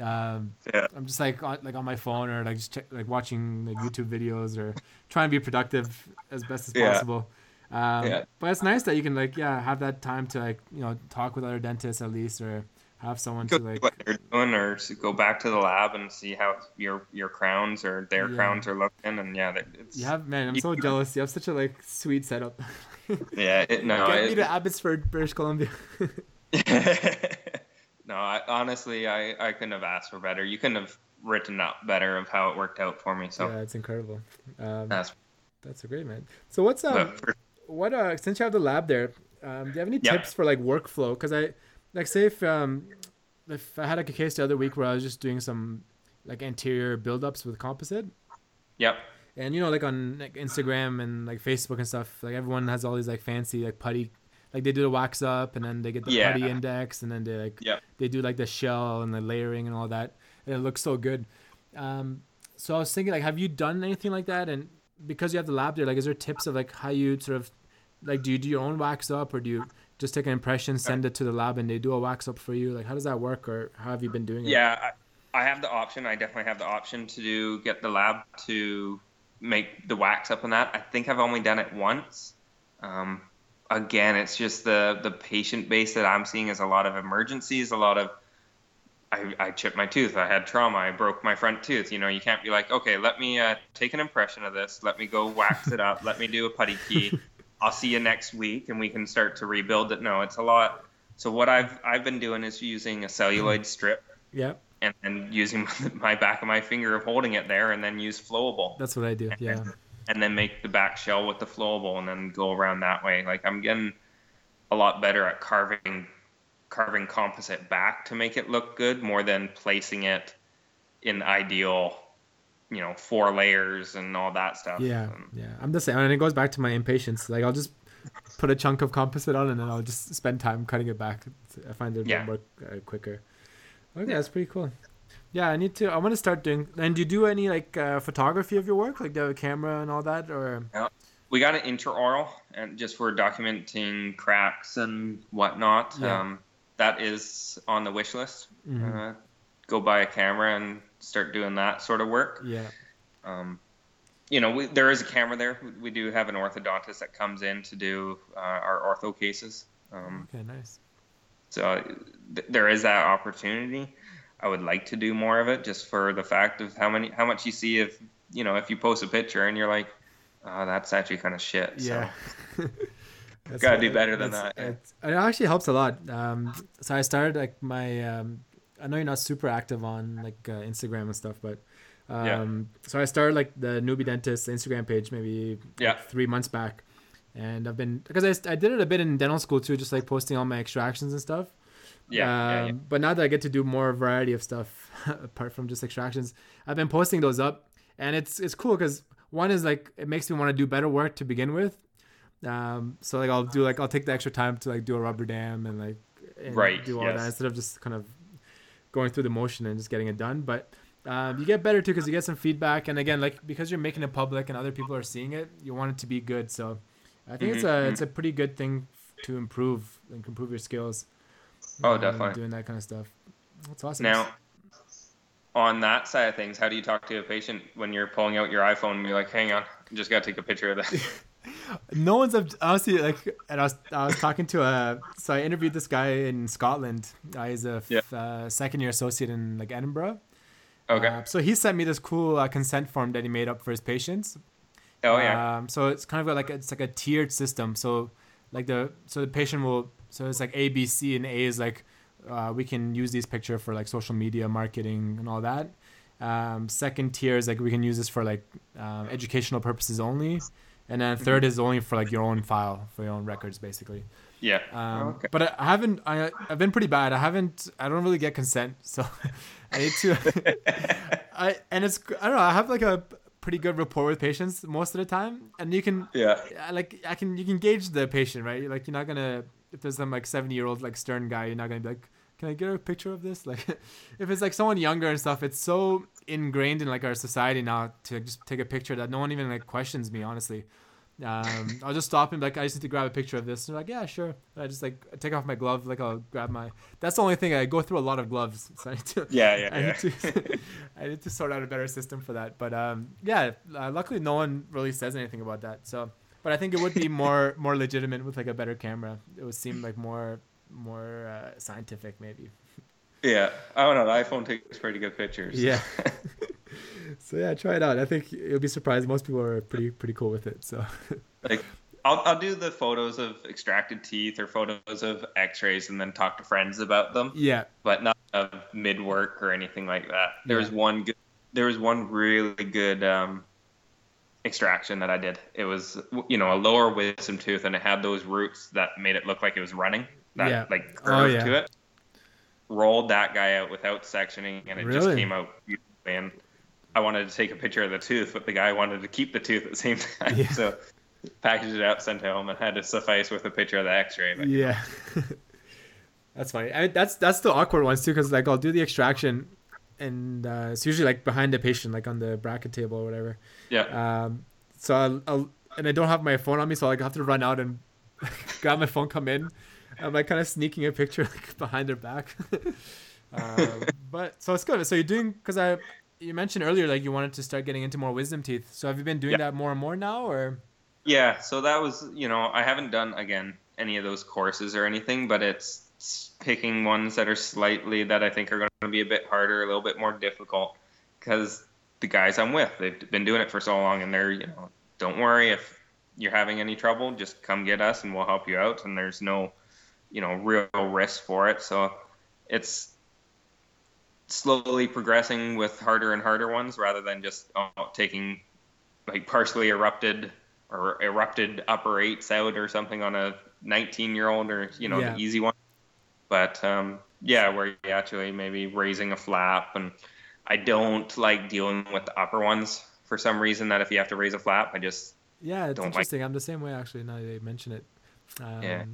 Um, yeah. I'm just like on, like on my phone or like just check, like watching like YouTube videos or trying to be productive as best as yeah. possible. Um, yeah. But it's nice that you can like yeah have that time to like you know talk with other dentists at least or have someone go to like what they're doing or go back to the lab and see how your your crowns or their yeah. crowns are looking and yeah it's, you have man i'm so jealous you have such a like sweet setup yeah it, no get me to abbotsford british columbia no I, honestly i i couldn't have asked for better you couldn't have written up better of how it worked out for me so yeah it's incredible um, that's that's a great man so what's um for, what uh since you have the lab there um, do you have any yeah. tips for like workflow because i like say if um if I had like a case the other week where I was just doing some like anterior buildups with composite. Yep. And you know, like on like Instagram and like Facebook and stuff, like everyone has all these like fancy like putty, like they do the wax up and then they get the yeah. putty index and then they like yep. they do like the shell and the layering and all that. And it looks so good. Um, so I was thinking, like, have you done anything like that? And because you have the lab there, like, is there tips of like how you sort of like do you do your own wax up or do you just take an impression, send it to the lab, and they do a wax up for you? Like, how does that work, or how have you been doing it? Yeah, I, I have the option. I definitely have the option to do, get the lab to make the wax up on that. I think I've only done it once. Um, again, it's just the the patient base that I'm seeing is a lot of emergencies, a lot of I, I chipped my tooth, I had trauma, I broke my front tooth. You know, you can't be like, okay, let me uh, take an impression of this, let me go wax it up, let me do a putty key, I'll see you next week and we can start to rebuild it. No, it's a lot. So what I've I've been doing is using a celluloid strip. Yeah. And then using my back of my finger of holding it there, and then use flowable. That's what I do. Yeah. And, and then make the back shell with the flowable, and then go around that way. Like I'm getting a lot better at carving carving composite back to make it look good, more than placing it in ideal you know four layers and all that stuff. Yeah, yeah. I'm the same, and it goes back to my impatience. Like I'll just put a chunk of composite on, and then I'll just spend time cutting it back. I find it yeah. more uh, quicker. Okay, that's pretty cool. Yeah, I need to. I want to start doing. And do you do any like uh, photography of your work, like do you have a camera and all that, or? Yeah. We got an intraoral, and just for documenting cracks and whatnot. Yeah. Um, that is on the wish list. Mm-hmm. Uh, go buy a camera and start doing that sort of work. Yeah. Um, you know, we, there is a camera there. We do have an orthodontist that comes in to do uh, our ortho cases. Um, okay, nice. So th- there is that opportunity. I would like to do more of it, just for the fact of how many, how much you see if you know if you post a picture and you're like, oh, that's actually kind of shit. So. Yeah. So. Gotta do better than that. It, it actually helps a lot. Um, so I started like my um, I know you're not super active on like uh, Instagram and stuff, but um, yeah. so I started like the newbie dentist Instagram page maybe yeah. Like, three months back, and I've been because I, I did it a bit in dental school too, just like posting all my extractions and stuff. Yeah, yeah, yeah. Um, But now that I get to do more variety of stuff apart from just extractions, I've been posting those up, and it's it's cool because one is like it makes me want to do better work to begin with. Um, so like I'll do like I'll take the extra time to like do a rubber dam and like and Right, do all yes. that instead of just kind of going through the motion and just getting it done. But um, you get better too because you get some feedback, and again, like because you're making it public and other people are seeing it, you want it to be good. So I think it's Mhm, a it's a pretty good thing to improve and improve your skills. Oh, um, definitely. doing that kind of stuff. That's awesome. Now, on that side of things, how do you talk to a patient when you're pulling out your iPhone and you're like, "Hang on, I just gotta take a picture of that." no one's honestly like and I was I was talking to a so I interviewed this guy in Scotland. Uh, he's a f- Yeah. uh, second year associate in like Edinburgh. okay. Uh, so he sent me this cool uh, consent form that he made up for his patients. Oh yeah. Um, so it's kind of like it's like a tiered system. So like the so the patient will so it's like A, B, C, and A is like uh, we can use these picture for like social media marketing and all that. Um, second tier is like we can use this for like um, educational purposes only, and then Mm-hmm. third is only for like your own file for your own records basically. yeah. Um, okay. But I I haven't. I, I've been pretty bad. I haven't. I don't really get consent, so I need to. I and it's. I don't know. I have like a pretty good rapport with patients most of the time, and you can. Yeah. Uh, like I can you can gauge the patient right. Like you're not gonna if there's some like seventy year old like stern guy, you're not gonna be like, can I get a picture of this? Like, if it's like someone younger and stuff, it's so ingrained in like our society now to just take a picture that no one even like questions me honestly. Um, I'll just stop and be like, I just need to grab a picture of this. And they're like, yeah, sure. And I just like take off my glove, like I'll grab my. That's the only thing I go through a lot of gloves, so I need to. Yeah, yeah, I yeah. need to. I need to sort out a better system for that. But um, yeah, uh, luckily no one really says anything about that. So, but I think it would be more more legitimate with like a better camera. It would seem like more more uh, scientific maybe. Yeah. I don't know. The iPhone takes pretty good pictures. Yeah. so yeah, try it out. I think you'll be surprised. Most people are pretty pretty cool with it. So like I'll, I'll do the photos of extracted teeth or photos of x-rays and then talk to friends about them yeah, but not of mid work or anything like that there was one good there was one really good um, extraction that i did it was you know a lower wisdom tooth and it had those roots that made it look like it was running that Yeah. like Oh, yeah. to it rolled that guy out without sectioning and it just came out beautifully and i wanted to take a picture of the tooth but the guy wanted to keep the tooth at the same time Yeah. so packaged it out, sent it home, and had to suffice with a picture of the X-ray. But, yeah. that's funny. I, that's that's the awkward ones too, because like I'll do the extraction, and uh, it's usually like behind the patient, like on the bracket table or whatever. yeah, Um, so I'll, I'll and I don't have my phone on me, so like I have to run out and grab my phone, come in. I'm like kind of sneaking a picture like behind their back. um, but so it's good. So you're doing because I you mentioned earlier like you wanted to start getting into more wisdom teeth. So have you been doing Yeah. that more and more now, or yeah. So that was, you know, I haven't done again any of those courses or anything, but it's picking ones that are slightly that I think are going to be a bit harder, a little bit more difficult, because the guys I'm with, they've been doing it for so long, and they're, you know, don't worry if you're having any trouble, just come get us and we'll help you out, and there's no, you know, real risk for it. So it's slowly progressing with harder and harder ones rather than just oh, taking like partially erupted or erupted upper eights out or something on a 19 year old or you know Yeah. the easy one but um, yeah where you actually maybe raising a flap and i don't like dealing with the upper ones for some reason that if you have to raise a flap i just Yeah, it's don't like- interesting. I'm the same way actually. Now that they mention it. Um, Yeah.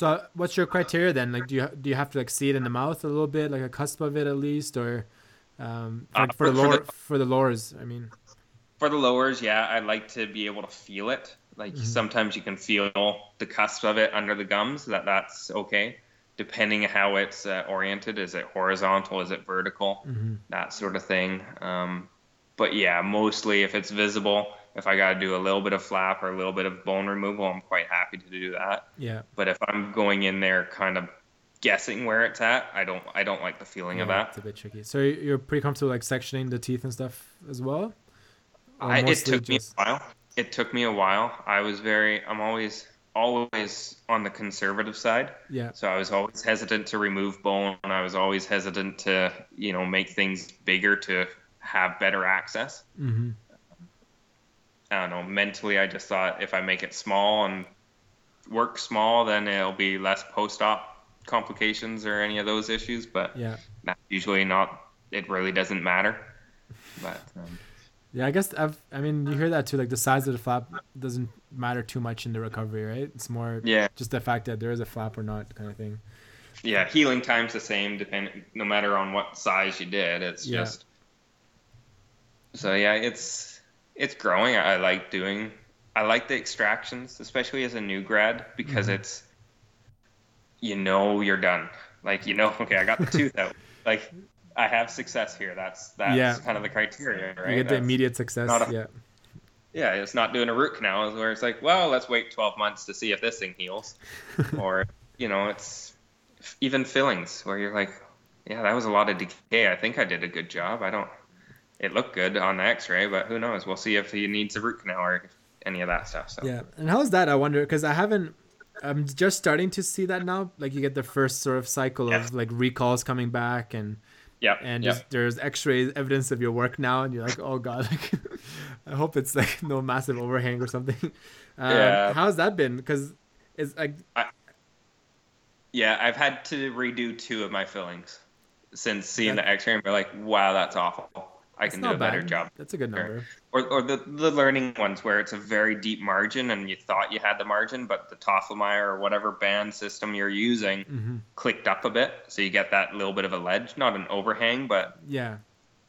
So, what's your criteria then? Like, do you do you have to like see it in the mouth a little bit, like a cusp of it at least, or um, for, Uh, for the for- for lower the- for the lowers? I mean, for the lowers yeah i like to be able to feel it like Mhm. sometimes you can feel the cusp of it under the gums that that's okay depending how it's uh, oriented is it horizontal is it vertical mhm. that sort of thing. Um, but yeah, mostly if it's visible, if I got to do a little bit of flap or a little bit of bone removal, I'm quite happy to do that. yeah, But if I'm going in there kind of guessing where it's at, I don't I don't like the feeling of that. it's a bit tricky. So you- you're pretty comfortable like sectioning the teeth and stuff as well. I, it took me a while. It took me a while. I was very I'm always always on the conservative side. Yeah, So I was always hesitant to remove bone. I was always hesitant to, you know, make things bigger to have better access. hmm I don't know. Mentally, I just thought if I make it small and work small, then it'll be less post-op complications or any of those issues. But Yeah. that's usually not. It really doesn't matter. But um, Yeah, I guess I've. I mean, you hear that too. Like the size of the flap doesn't matter too much in the recovery, right? It's more yeah, just the fact that there is a flap or not, kind of thing. yeah. Healing time's the same, depending no matter on what size you did. It's Yeah. just. So yeah, it's it's growing. I, I like doing. I like the extractions, especially as a new grad, because Mhm. it's. You know you're done. Like you know, okay, I got the tooth out. Like I have success here. That's that's Yeah. kind of the criteria, right? You get the That's- immediate success. a- yeah. yeah, it's not doing a root canal where it's like, well, let's wait 12 months to see if this thing heals. or, you know, it's even fillings where you're like, yeah, that was a lot of decay. I think I did a good job. I don't, it looked good on the x ray, but who knows? We'll see if he needs a root canal or any of that stuff. So, Yeah, and how's that? I wonder because I haven't. I'm just starting to see that now. Like you get the first sort of cycle Yeah. of like recalls coming back, and yeah. and yeah. just there's X-ray evidence of your work now, and you're like, oh god, like, I hope it's like no massive overhang or something. Um, Yeah. How's that been? Because it's like yeah, I've had to redo two of my fillings since seeing That- the x ray and be like, wow, that's awful. I can do a better job. That's a good number. or, or the, the learning ones where it's a very deep margin and you thought you had the margin, but the Tofflemire or whatever band system you're using hmm clicked up a bit. So you get that little bit of a ledge, not an overhang, but Yeah.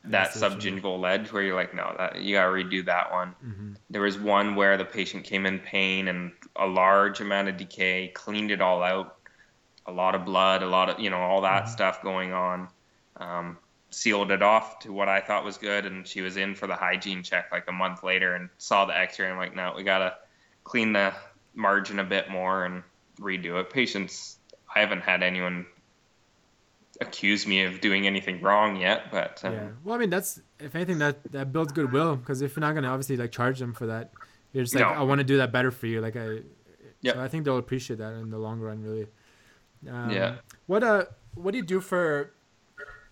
that I see what you mean. subgingival ledge where you're like, no, that you got to redo that one. Mhm. There was one where the patient came in pain and a large amount of decay, cleaned it all out, a lot of blood, a lot of, you know, all that Mhm. stuff going on. Um, sealed it off to what I thought was good, and she was in for the hygiene check like a month later and saw the X-ray. I'm like, no, we gotta clean the margin a bit more and redo it. Patients, I haven't had anyone accuse me of doing anything wrong yet, but um, Yeah. Well, I mean, that's if anything that that builds goodwill because if you're not gonna obviously like charge them for that, you're just like, No. I want to do that better for you. Like I, Yep. so I think they'll appreciate that in the long run, really. Um, Yeah. What uh, what do you do for?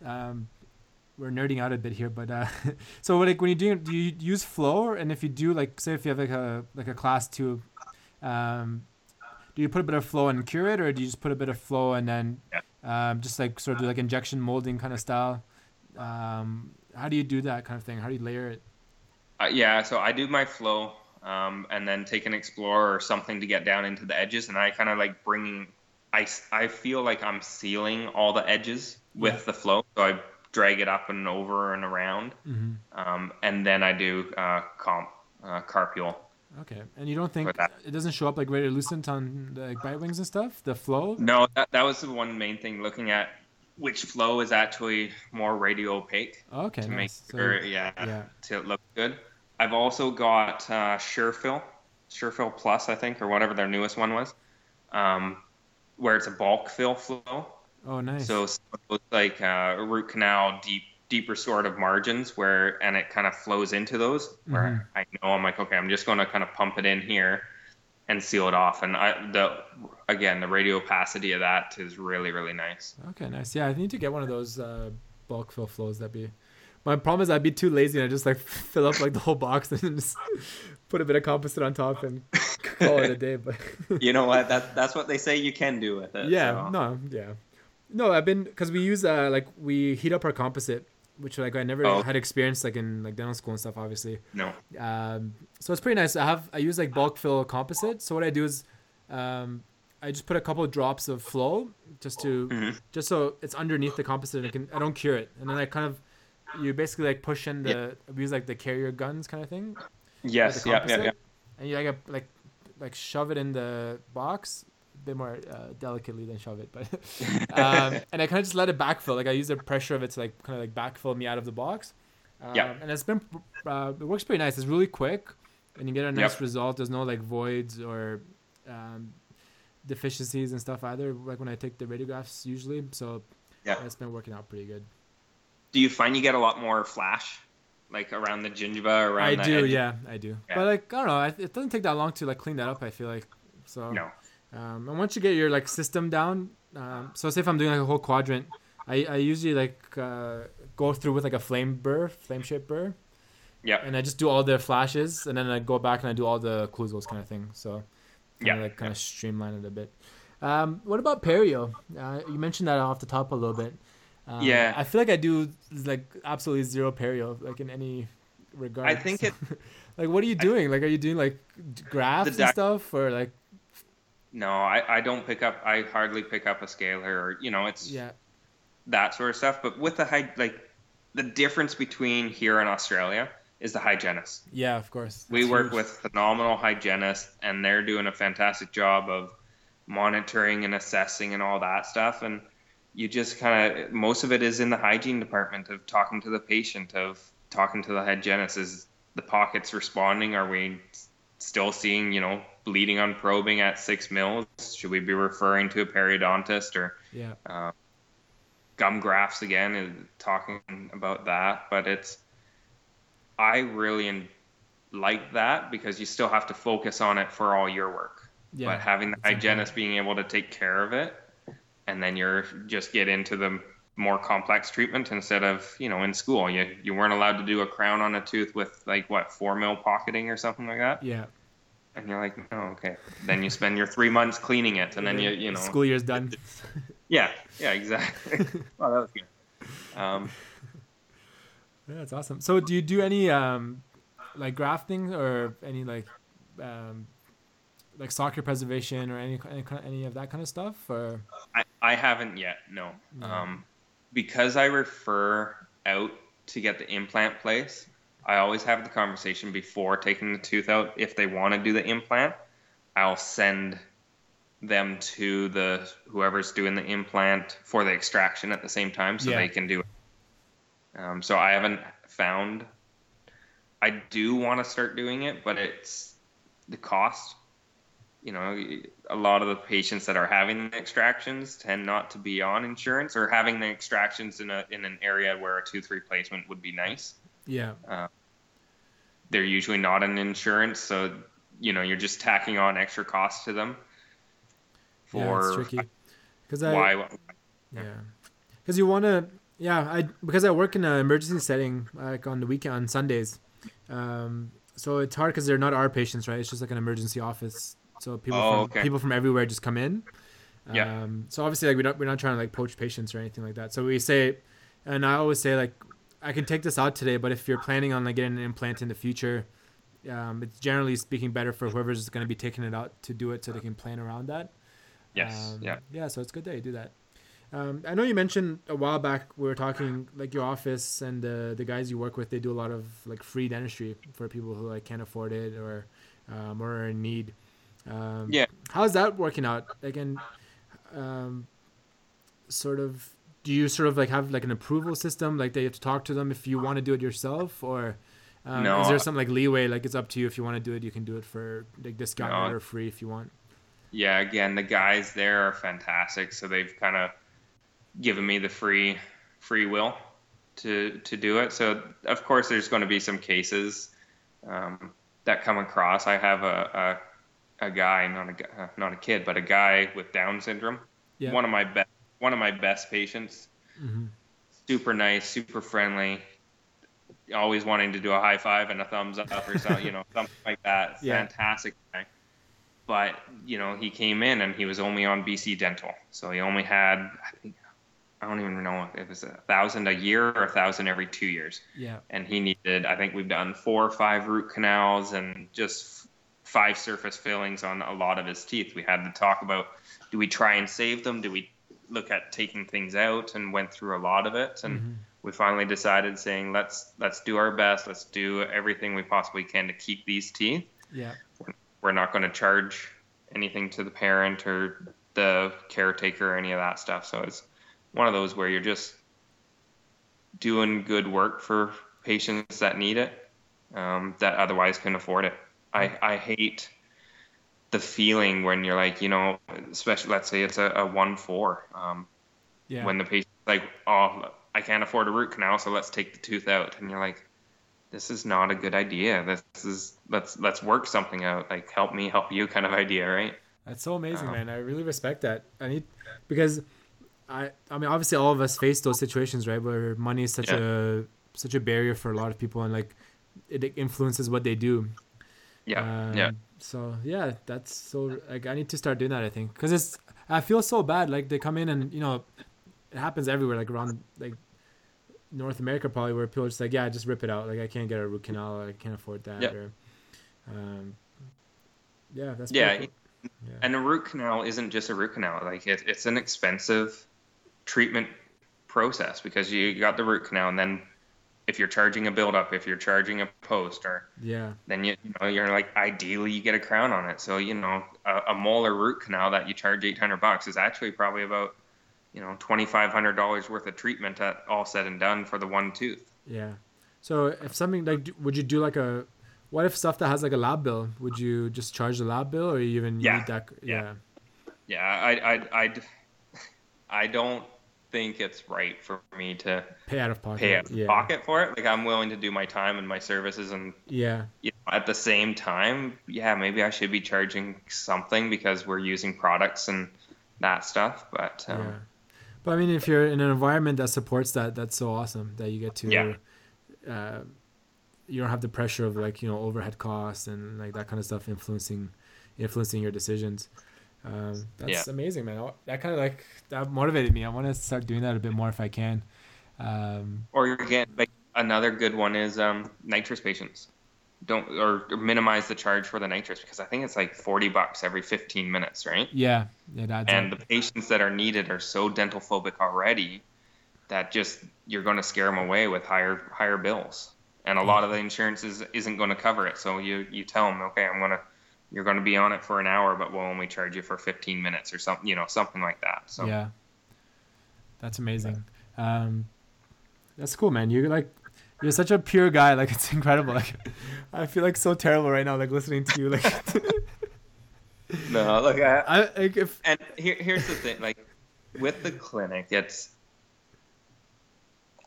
Um, we're nerding out a bit here, but uh, so like when you do, do you use flow? And if you do, like, say if you have like a like a class two, um, do you put a bit of flow and cure it, or do you just put a bit of flow and then um, just like sort of do like injection molding kind of style? Um, how do you do that kind of thing? How do you layer it? Uh, yeah, so I do my flow, um, and then take an explorer or something to get down into the edges, and I kind of like bringing. I, I feel like I'm sealing all the edges with Yeah. the flow, so I drag it up and over and around, Mm-hmm. um, and then I do uh, comp uh, carpule. Okay, and you don't think it doesn't show up like radiolucent on the like, bite wings and stuff? The flow? No, that, that was the one main thing. Looking at which flow is actually more radio opaque okay, to make nice. So- sure, yeah, yeah. to look good. I've also got uh, SureFil, SureFil Plus, I think, or whatever their newest one was, um, where it's a bulk fill flow. Oh, nice. So it looks like a root canal deep, deeper sort of margins where, and it kind of flows into those. Where I know I'm like, okay, I'm just going to kind of pump it in here and seal it off. And I, the again, the radio opacity of that is really, really nice. Okay, nice. Yeah, I need to get one of those uh, bulk fill flows. That'd be. My problem is I'd be too lazy and I just like fill up like the whole box and just put a bit of composite on top and call it a day. But you know what? That that's what they say you can do with it. yeah, so. no, yeah, no. I've been because we use uh like we heat up our composite, which like I never Oh. had experience like in like dental school and stuff, obviously. no. Um, so it's pretty nice. I have I use like bulk fill composite. So what I do is, um, I just put a couple of drops of flow just to Mhm. just so it's underneath the composite and I can I don't cure it. And then I kind of you basically like push in the we use like the carrier guns kind of thing. Yes. the Yeah. Yeah. Yeah. And you like a, like like shove it in the box bit more uh, delicately than shove it, but um, and I kind of just let it backfill. Like I use the pressure of it to like kind of like backfill me out of the box. Um, Yeah. And it's been uh, it works pretty nice. It's really quick, and you get a nice Yep. result. There's no like voids or um, deficiencies and stuff either. Like when I take the radiographs usually, so Yeah. it's been working out pretty good. Do you find you get a lot more flash, like around the gingiva, around I do, edge? yeah, I do. Yeah. But like I don't know, it doesn't take that long to like clean that up. I feel like so. No. Um, and once you get your like system down, um, so say if I'm doing like a whole quadrant, I, I usually like uh, go through with like a flame burr, flame shaped burr, Yeah. And I just do all the flashes, and then I go back and I do all the occlusals kind of thing. So, Yeah, like kind yeah. of streamline it a bit. Um, what about perio? Uh, you mentioned that off the top a little bit. Um, Yeah. I feel like I do like absolutely zero perio, like in any regard. I think it- like, what are you doing? like, are you doing like grafts and stuff, or like, No, I, I don't pick up. I hardly pick up a scaler, or you know, it's yeah, that sort of stuff. But with the high, like the difference between here and Australia is the hygienist. yeah, of course. We work huge. with phenomenal hygienists, and they're doing a fantastic job of monitoring and assessing and all that stuff. And you just kind of most of it is in the hygiene department of talking to the patient, of talking to the hygienist. Is the pockets responding? Are we still seeing you know bleeding on probing at six mils? Should we be referring to a periodontist or yeah, um, gum grafts again and talking about that but it's i really like that because you still have to focus on it for all your work yeah. but having the hygienist being able to take care of it and then you're just get into the more complex treatment instead of you know in school you you weren't allowed to do a crown on a tooth with like what four mil pocketing or something like that yeah. And you're like no okay then you spend your three months cleaning it and then you you know school year's done. yeah yeah exactly well that was good um Yeah, that's awesome. So, do you do any um, like grafting or any like um, like socket preservation or any any, any of that kind of stuff? Or I, I haven't yet, no. No. Um, because I refer out to get the implant place, I always have the conversation before taking the tooth out. If they want to do the implant, I'll send them to the whoever's doing the implant for the extraction at the same time so Yeah. they can do it. Um, so I haven't found. I do want to start doing it, but it's the cost you know, a lot of the patients that are having the extractions tend not to be on insurance or having the extractions in a in an area where a tooth replacement would be nice. yeah, They're usually not an insurance, so you know you're just tacking on extra costs to them. yeah, it's tricky. Because I why? yeah, because you want to yeah I because I work in an emergency setting like on the weekend on Sundays, um, so it's hard because they're not our patients right. It's just like an emergency office, so people Oh, from okay. people from everywhere just come in. Yeah. Um, so obviously like we don't we're not trying to like poach patients or anything like that. So we say, and I always say like I can take this out today, but if you're planning on like getting an implant in the future, um, it's generally speaking better for whoever's going to be taking it out to do it so they can plan around that. Yes. Um, yeah. Yeah, so it's good that you do that. Um, I know you mentioned a while back we were talking like your office and the the guys you work with. They do a lot of like free dentistry for people who like can't afford it or um, or are in need. Um, Yeah. How's that working out? Again, um, sort of. Do you sort of like have like an approval system? Like they have to talk to them if you want to do it yourself, or um, No. is there some like leeway? Like it's up to you if you want to do it. You can do it for like discounted No. or free if you want. Yeah. Again, the guys there are fantastic, so they've kind of given me the free free will to to do it. So of course, there's going to be some cases um, that come across. I have a a, a guy, not a uh, not a kid, but a guy with Down syndrome. Yeah. One of my best one of my best patients. hmm Super nice, super friendly. Always wanting to do a high five and a thumbs up or something, you know, something like that. Yeah. Fantastic guy. But you know, he came in and he was only on BC Dental, so he only had I think I don't even know if it was a thousand a year or a thousand every two years Yeah. and he needed i think we've done four or five root canals and just five surface fillings on a lot of his teeth we had to talk about do we try and save them do we look at taking things out and went through a lot of it and Mhm. we finally decided saying let's let's do our best let's do everything we possibly can to keep these teeth Yeah. we're not going to charge anything to the parent or the caretaker or any of that stuff. So it's one of those where you're just doing good work for patients that need it, um, that otherwise can afford it. I, I hate the feeling when you're like, you know, especially let's say it's a, a one four, um, Yeah. when the patient's like, oh, I can't afford a root canal, so let's take the tooth out, and you're like, this is not a good idea. This is let's let's work something out. Like help me, help you, kind of idea, right? That's so amazing, Um, man. I really respect that. I need because I I mean obviously all of us face those situations, right? Where money is such a such a barrier for a lot of people and like it influences what they do. Yeah. Um, yeah. So yeah, that's so like I need to start doing that. I think because it's I feel so bad. Like they come in and you know, it happens everywhere. Like around like North America probably where people are just like yeah, just rip it out. Like I can't get a root canal. I can't afford that. Yep. Or, um, yeah, that's Yeah, cool. yeah. And a root canal isn't just a root canal. Like it, it's an expensive treatment process because you got the root canal, and then if you're charging a buildup, if you're charging a post, or yeah, then you, you know you're like ideally you get a crown on it. So you know a, a molar root canal that you charge 800 bucks is actually probably about you know 2,500 dollars worth of treatment at all said and done for the one tooth. yeah. So if something like, would you do like a, what if stuff that has like a lab bill? Would you just charge the lab bill, or you even Yeah. need that? Yeah. Yeah, I I I I don't think it's right for me to pay out of pocket. pay out of yeah. pocket for it. Like I'm willing to do my time and my services, and Yeah. you know, at the same time, yeah, maybe I should be charging something because we're using products and that stuff. But um, yeah. But I mean, if you're in an environment that supports that, that's so awesome that you get to. Yeah. Uh, you don't have the pressure of like you know overhead costs and like that kind of stuff influencing, influencing your decisions. Um, that's Yeah. amazing, man. That kind of like that motivated me. I want to start doing that a bit more if I can. Um, or you're like another good one is um, nitrous patients. Don't or minimize the charge for the nitrous because I think it's like 40 bucks every 15 minutes, right? yeah, yeah, and the patients that are needed are so dental phobic already that just you're going to scare them away with higher higher bills and a lot of the insurance is, isn't going to cover it so you you tell them okay i'm going to you're going to be on it for an hour but we'll only charge you for 15 minutes or something you know something like that so Yeah. That's amazing. Um, that's cool, man. You're like, you're such a pure guy. Like it's incredible. Like, I feel like so terrible right now. Like listening to you. Like, no look I, I like if and here, here's the thing like with the clinic it's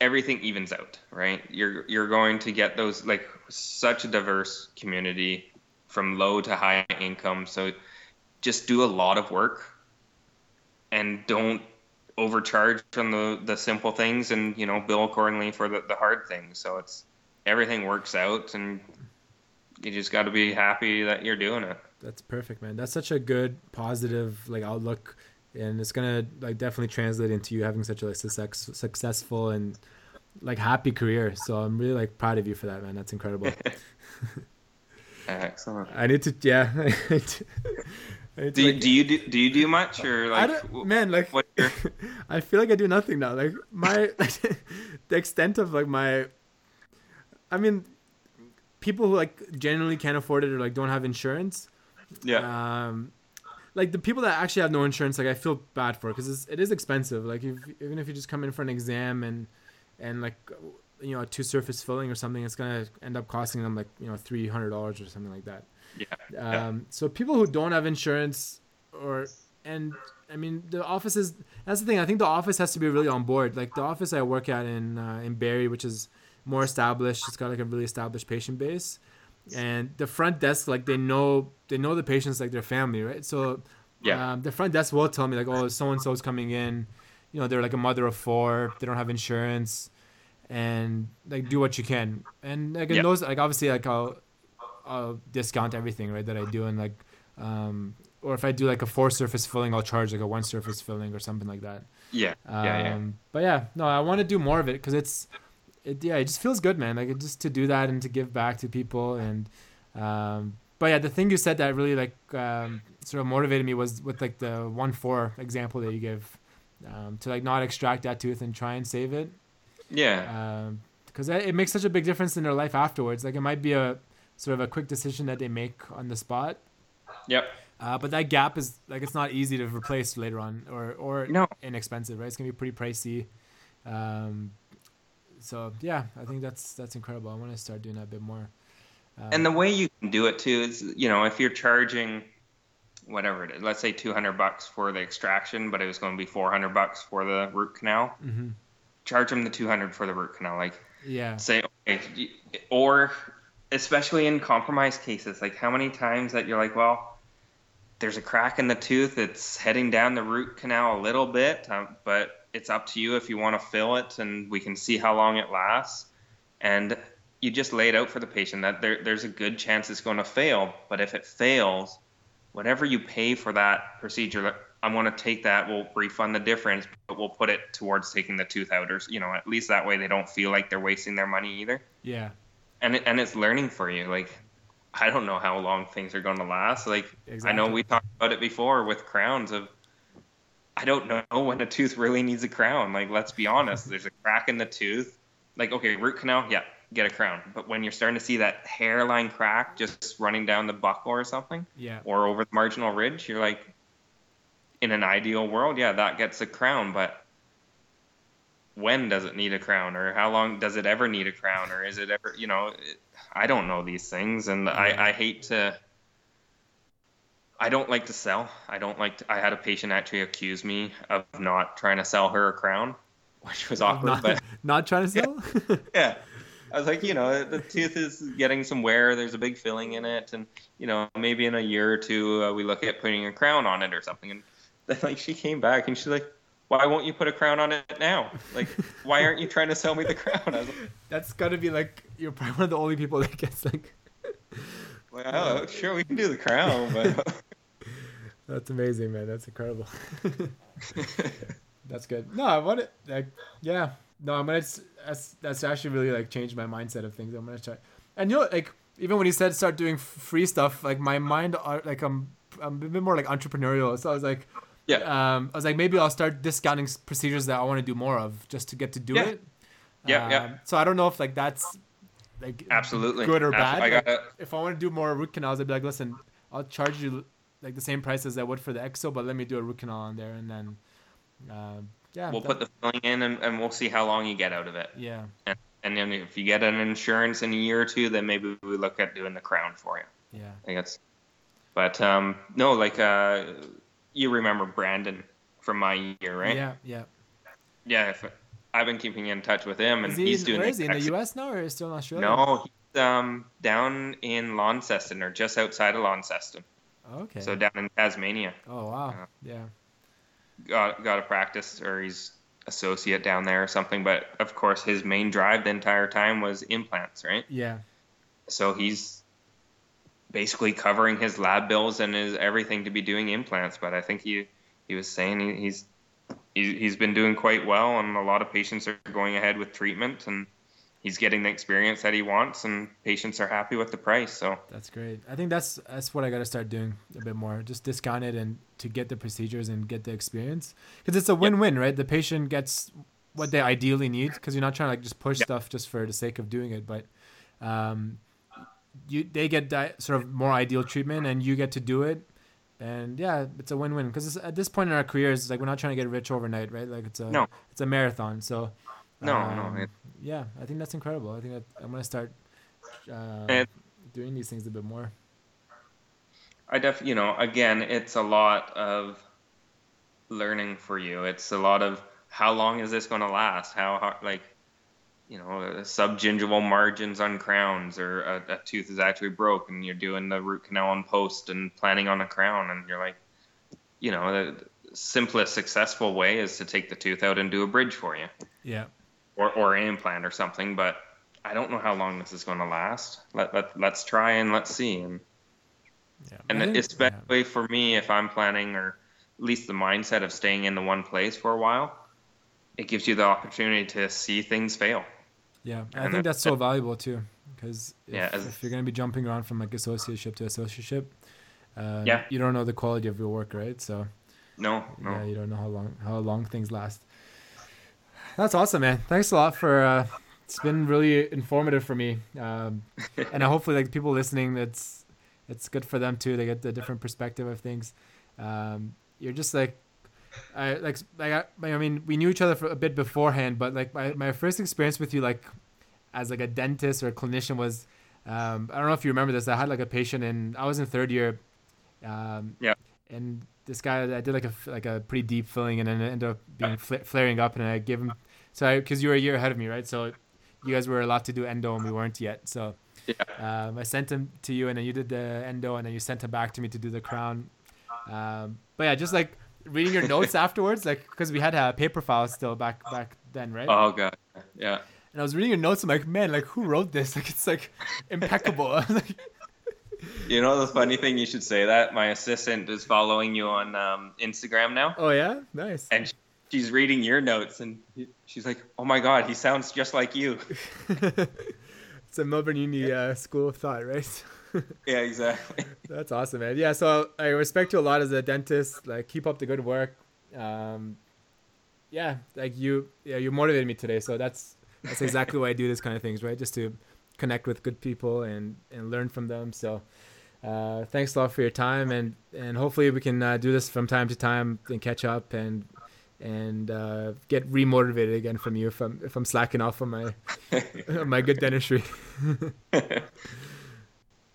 everything evens out right you're you're going to get those like such a diverse community from low to high income so just do a lot of work and don't overcharge on the the simple things and you know bill accordingly for the, the hard things so it's everything works out and you just got to be happy that you're doing it that's perfect, man. That's such a good positive like outlook, and it's gonna like definitely translate into you having such a like success, successful and like happy career. So I'm really like proud of you for that, man. That's incredible. excellent I need to, yeah. I need to, I need to, Do you, like- do you do, do you do much or like don't, man, like what your I feel like I do nothing now. Like my the extent of like my I mean people who like genuinely can't afford it or like don't have insurance. yeah Um like the people that actually have no insurance, like I feel bad for because it is expensive. Like if even if you just come in for an exam and and like you know a two surface filling or something, it's gonna end up costing them like you know three hundred dollars or something like that. yeah Yeah. Um, so people who don't have insurance or and I mean the offices that's the thing I think the office has to be really on board like the office I work at in uh, in Barrie which is more established it's got like a really established patient base and the front desk like they know they know the patients like their family right so Yeah. um, the front desk will tell me like oh so and so's coming in you know they're like a mother of four they don't have insurance and like do what you can. And like in Yeah. those like obviously like I'll I'll discount everything right that I do. And like um or if I do like a four surface filling I'll charge like a one surface filling or something like that. Yeah. Um, yeah. Yeah but yeah no I want to do more of it because it's it yeah it just feels good man. Like it just to do that and to give back to people and um but yeah the thing you said that really like um sort of motivated me was with like the one four example that you give um, to like not extract that tooth and try and save it yeah because it makes such a big difference in their life afterwards. Like it might be a sort of a quick decision that they make on the spot, yep uh, but that gap is like it's not easy to replace later on or or No. inexpensive, right? It's gonna be pretty pricey. Um, so yeah, I think that's that's incredible. I want to start doing that a bit more. Um, and the way you can do it too is you know if you're charging whatever it is let's say 200 bucks for the extraction but it was going to be 400 bucks for the root canal mhm. Charge them the 200 for the root canal like yeah, say okay or especially in compromised cases like how many times that you're like well there's a crack in the tooth it's heading down the root canal a little bit um, but it's up to you if you want to fill it and we can see how long it lasts and you just lay it out for the patient that there, there's a good chance it's going to fail. But if it fails, whatever you pay for that procedure, I'm going to take that. We'll refund the difference, but we'll put it towards taking the tooth out, or you know, at least that way they don't feel like they're wasting their money either. Yeah. And it, and it's learning for you. Like, I don't know how long things are going to last. Like, Exactly. I know we talked about it before with crowns of. I don't know when a tooth really needs a crown. Like, let's be honest. There's a crack in the tooth. Like, okay, root canal, yeah, get a crown. But when you're starting to see that hairline crack just running down the buccal or something, Yeah. or over the marginal ridge, you're like, in an ideal world, yeah, that gets a crown. But when does it need a crown, or how long does it ever need a crown, or is it ever, you know, it, I don't know these things, and Yeah. I, I hate to. I don't like to sell. I don't like. To, I had a patient actually accuse me of not trying to sell her a crown, which was awkward. Not, but not trying to sell. yeah. I was like, you know, the tooth is getting some wear. There's a big filling in it, and you know, maybe in a year or two, uh, we look at putting a crown on it or something. And then, like, she came back and she's like, "Why won't you put a crown on it now? Like, why aren't you trying to sell me the crown?" I was like, That's gotta be like you're probably one of the only people that gets like. "Well, oh, sure, we can do the crown, but." That's amazing, man. That's incredible. that's good. No, I want it. Like, yeah. No, I'm gonna. That's that's actually really like changed my mindset of things. I'm gonna try. And you know, like even when he said start doing free stuff, like my mind, like I'm, I'm a bit more like entrepreneurial. So I was like, yeah, um, I was like, maybe I'll start discounting procedures that I want to do more of, just to get to do Yeah. it. Yeah, yeah. Um, So I don't know if like that's like absolutely good or Abs- bad. I Like, got if I want to do more root canals, I'd be like, listen, I'll charge you like the same price as I would for the EXO, but let me do a root canal on there, and then, um, yeah, We'll that- put the filling in, and, and we'll see how long you get out of it. yeah, And, and then if you get an insurance in a year or two, then maybe we look at doing the crown for you. yeah, I think that's. But um, no, like uh, you remember Brandon from my year, right? yeah, yeah. Yeah. If, I've been keeping in touch with him, and he, he's doing where is he in the U.S. now, or is he still in Australia? No, he's um, down in Launceston or just outside of Launceston, Okay. so down in Tasmania. oh wow. uh, Yeah. Got got a practice, or he's associate down there or something. But of course, his main drive the entire time was implants, right? Yeah. so he's basically covering his lab bills and his everything to be doing implants. But I think he he was saying he, he's he, he's been doing quite well, and a lot of patients are going ahead with treatment, and he's getting the experience that he wants, and patients are happy with the price. So That's great. I think that's that's what I got to start doing a bit more. Just discount it and to get the procedures and get the experience because it's a win-win, right? The patient gets what they ideally need because you're not trying to like just push Yeah. stuff just for the sake of doing it, but um, you they get that sort of more ideal treatment and you get to do it. And yeah, it's a win-win because at this point in our careers, it's like we're not trying to get rich overnight, right? Like it's a No. it's a marathon. So No, um, no, it- yeah, I think that's incredible. I think that I'm gonna start uh, And- doing these things a bit more. I def you know again, it's a lot of learning for you. It's a lot of how long is this going to last? How hard, like you know, subgingival margins on crowns, or a, a tooth is actually broke, and you're doing the root canal on post and planning on a crown, and you're like, you know, the simplest successful way is to take the tooth out and do a bridge for you, Yeah. or or an implant or something. But I don't know how long this is going to last. Let, let let's try and let's see. And Yeah. and think- especially for me, if I'm planning or at least the mindset of staying in the one place for a while, it gives you the opportunity to see things fail. Yeah, I think that's so valuable too, because if, Yeah, as- if you're gonna be jumping around from like associateship to associateship, um, Yeah. you don't know the quality of your work, right? So No, no. yeah, you don't know how long how long things last. That's awesome, man. Thanks a lot for. Uh, it's been really informative for me, um, and hopefully like people listening. That's it's good for them too. They get the different perspective of things. Um, you're just like I like like I, I mean we knew each other for a bit beforehand, but like my, my first experience with you like as like a dentist or a clinician was um, I don't know if you remember this. I had like a patient and I was in third year. Um, Yeah. And this guy, I did like a like a pretty deep filling, and then it ended up being fl- flaring up, and I gave him. So because you were a year ahead of me, right? So you guys were allowed to do endo, and we weren't yet. So Yeah. um, I sent him to you, and then you did the endo, and then you sent him back to me to do the crown. Um, but yeah, just like reading your notes afterwards, like because we had a paper file still back back then, right? Oh god. Yeah. And I was reading your notes. I'm like, man, like who wrote this? Like it's like impeccable. I was like, You know the funny thing? You should say that. My assistant is following you on um, Instagram now, oh yeah, nice. and sh- she's reading your notes, and she's like, "Oh my God, he sounds just like you." it's a Melbourne Uni uh, School of Thought, right? yeah, exactly. That's awesome, man. Yeah, so I respect you a lot as a dentist. Like, keep up the good work. Um, yeah, like you, yeah, you motivated me today. So that's that's exactly why I do this kind of things, right? Just to connect with good people and and learn from them. So, uh, thanks a lot for your time, and and hopefully we can uh, do this from time to time and catch up and and uh, get remotivated again from you if I'm if I'm slacking off on my on my good dentistry.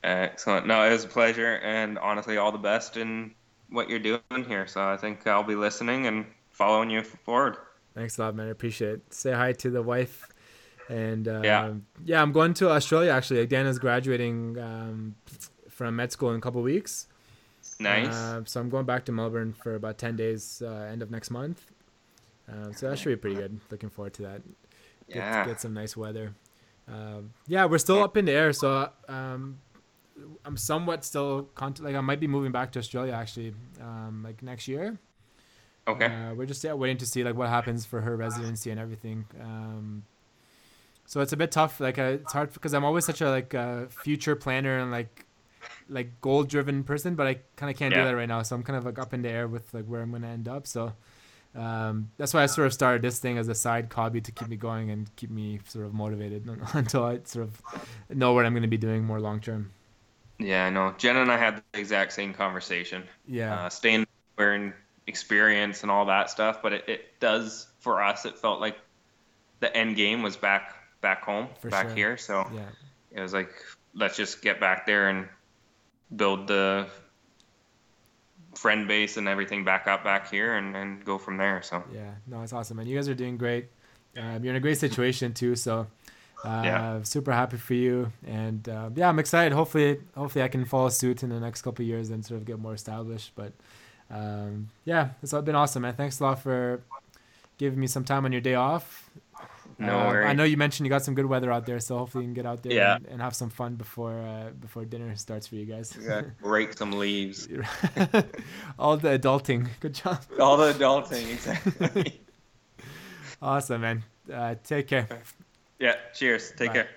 Excellent. No, it was a pleasure, and honestly, all the best in what you're doing here. So I think I'll be listening and following you forward. Thanks a lot, man. I appreciate it. Say hi to the wife. And uh, Yeah. yeah, I'm going to Australia actually. Dana's graduating um, from med school in a couple weeks. Nice. Uh, so I'm going back to Melbourne for about 10 days, uh, end of next month. Um, so that should be pretty good. Looking forward to that. Get, yeah. get some nice weather. Um, yeah, we're still up in the air. So um, I'm somewhat still, cont- like I might be moving back to Australia actually, um, like next year. okay. Uh, we're just yeah, waiting to see like what happens for her residency and everything. Um, so it's a bit tough. Like uh, it's hard because I'm always such a like uh, future planner and like like goal driven person, but I kind of can't do that right now. So I'm kind of like up in the air with like where I'm gonna end up. So um, that's why I sort of started this thing as a side hobby to keep me going and keep me sort of motivated until I sort of know what I'm gonna be doing more long term. Yeah, I know. Jen and I had the exact same conversation. Yeah. Uh, staying and experience and all that stuff, but it, it does for us. It felt like the end game was back back home, For back sure. here. So yeah. it was like let's just get back there and build the friend base and everything back up back here and, and go from there so Yeah, no, it's awesome, and you guys are doing great. Um, you're in a great situation too, so uh, Yeah. super happy for you. And uh, yeah, I'm excited. Hopefully, hopefully I can follow suit in the next couple of years and sort of get more established. But um, yeah, it's been awesome, man. Thanks a lot for giving me some time on your day off. no Uh, worries I know you mentioned you got some good weather out there, so hopefully you can get out there Yeah. and, and have some fun before uh, before dinner starts for you guys. Gotta rake some leaves All the adulting. Good job. all the adulting exactly Awesome, man. Uh, take care. Yeah cheers take Bye. care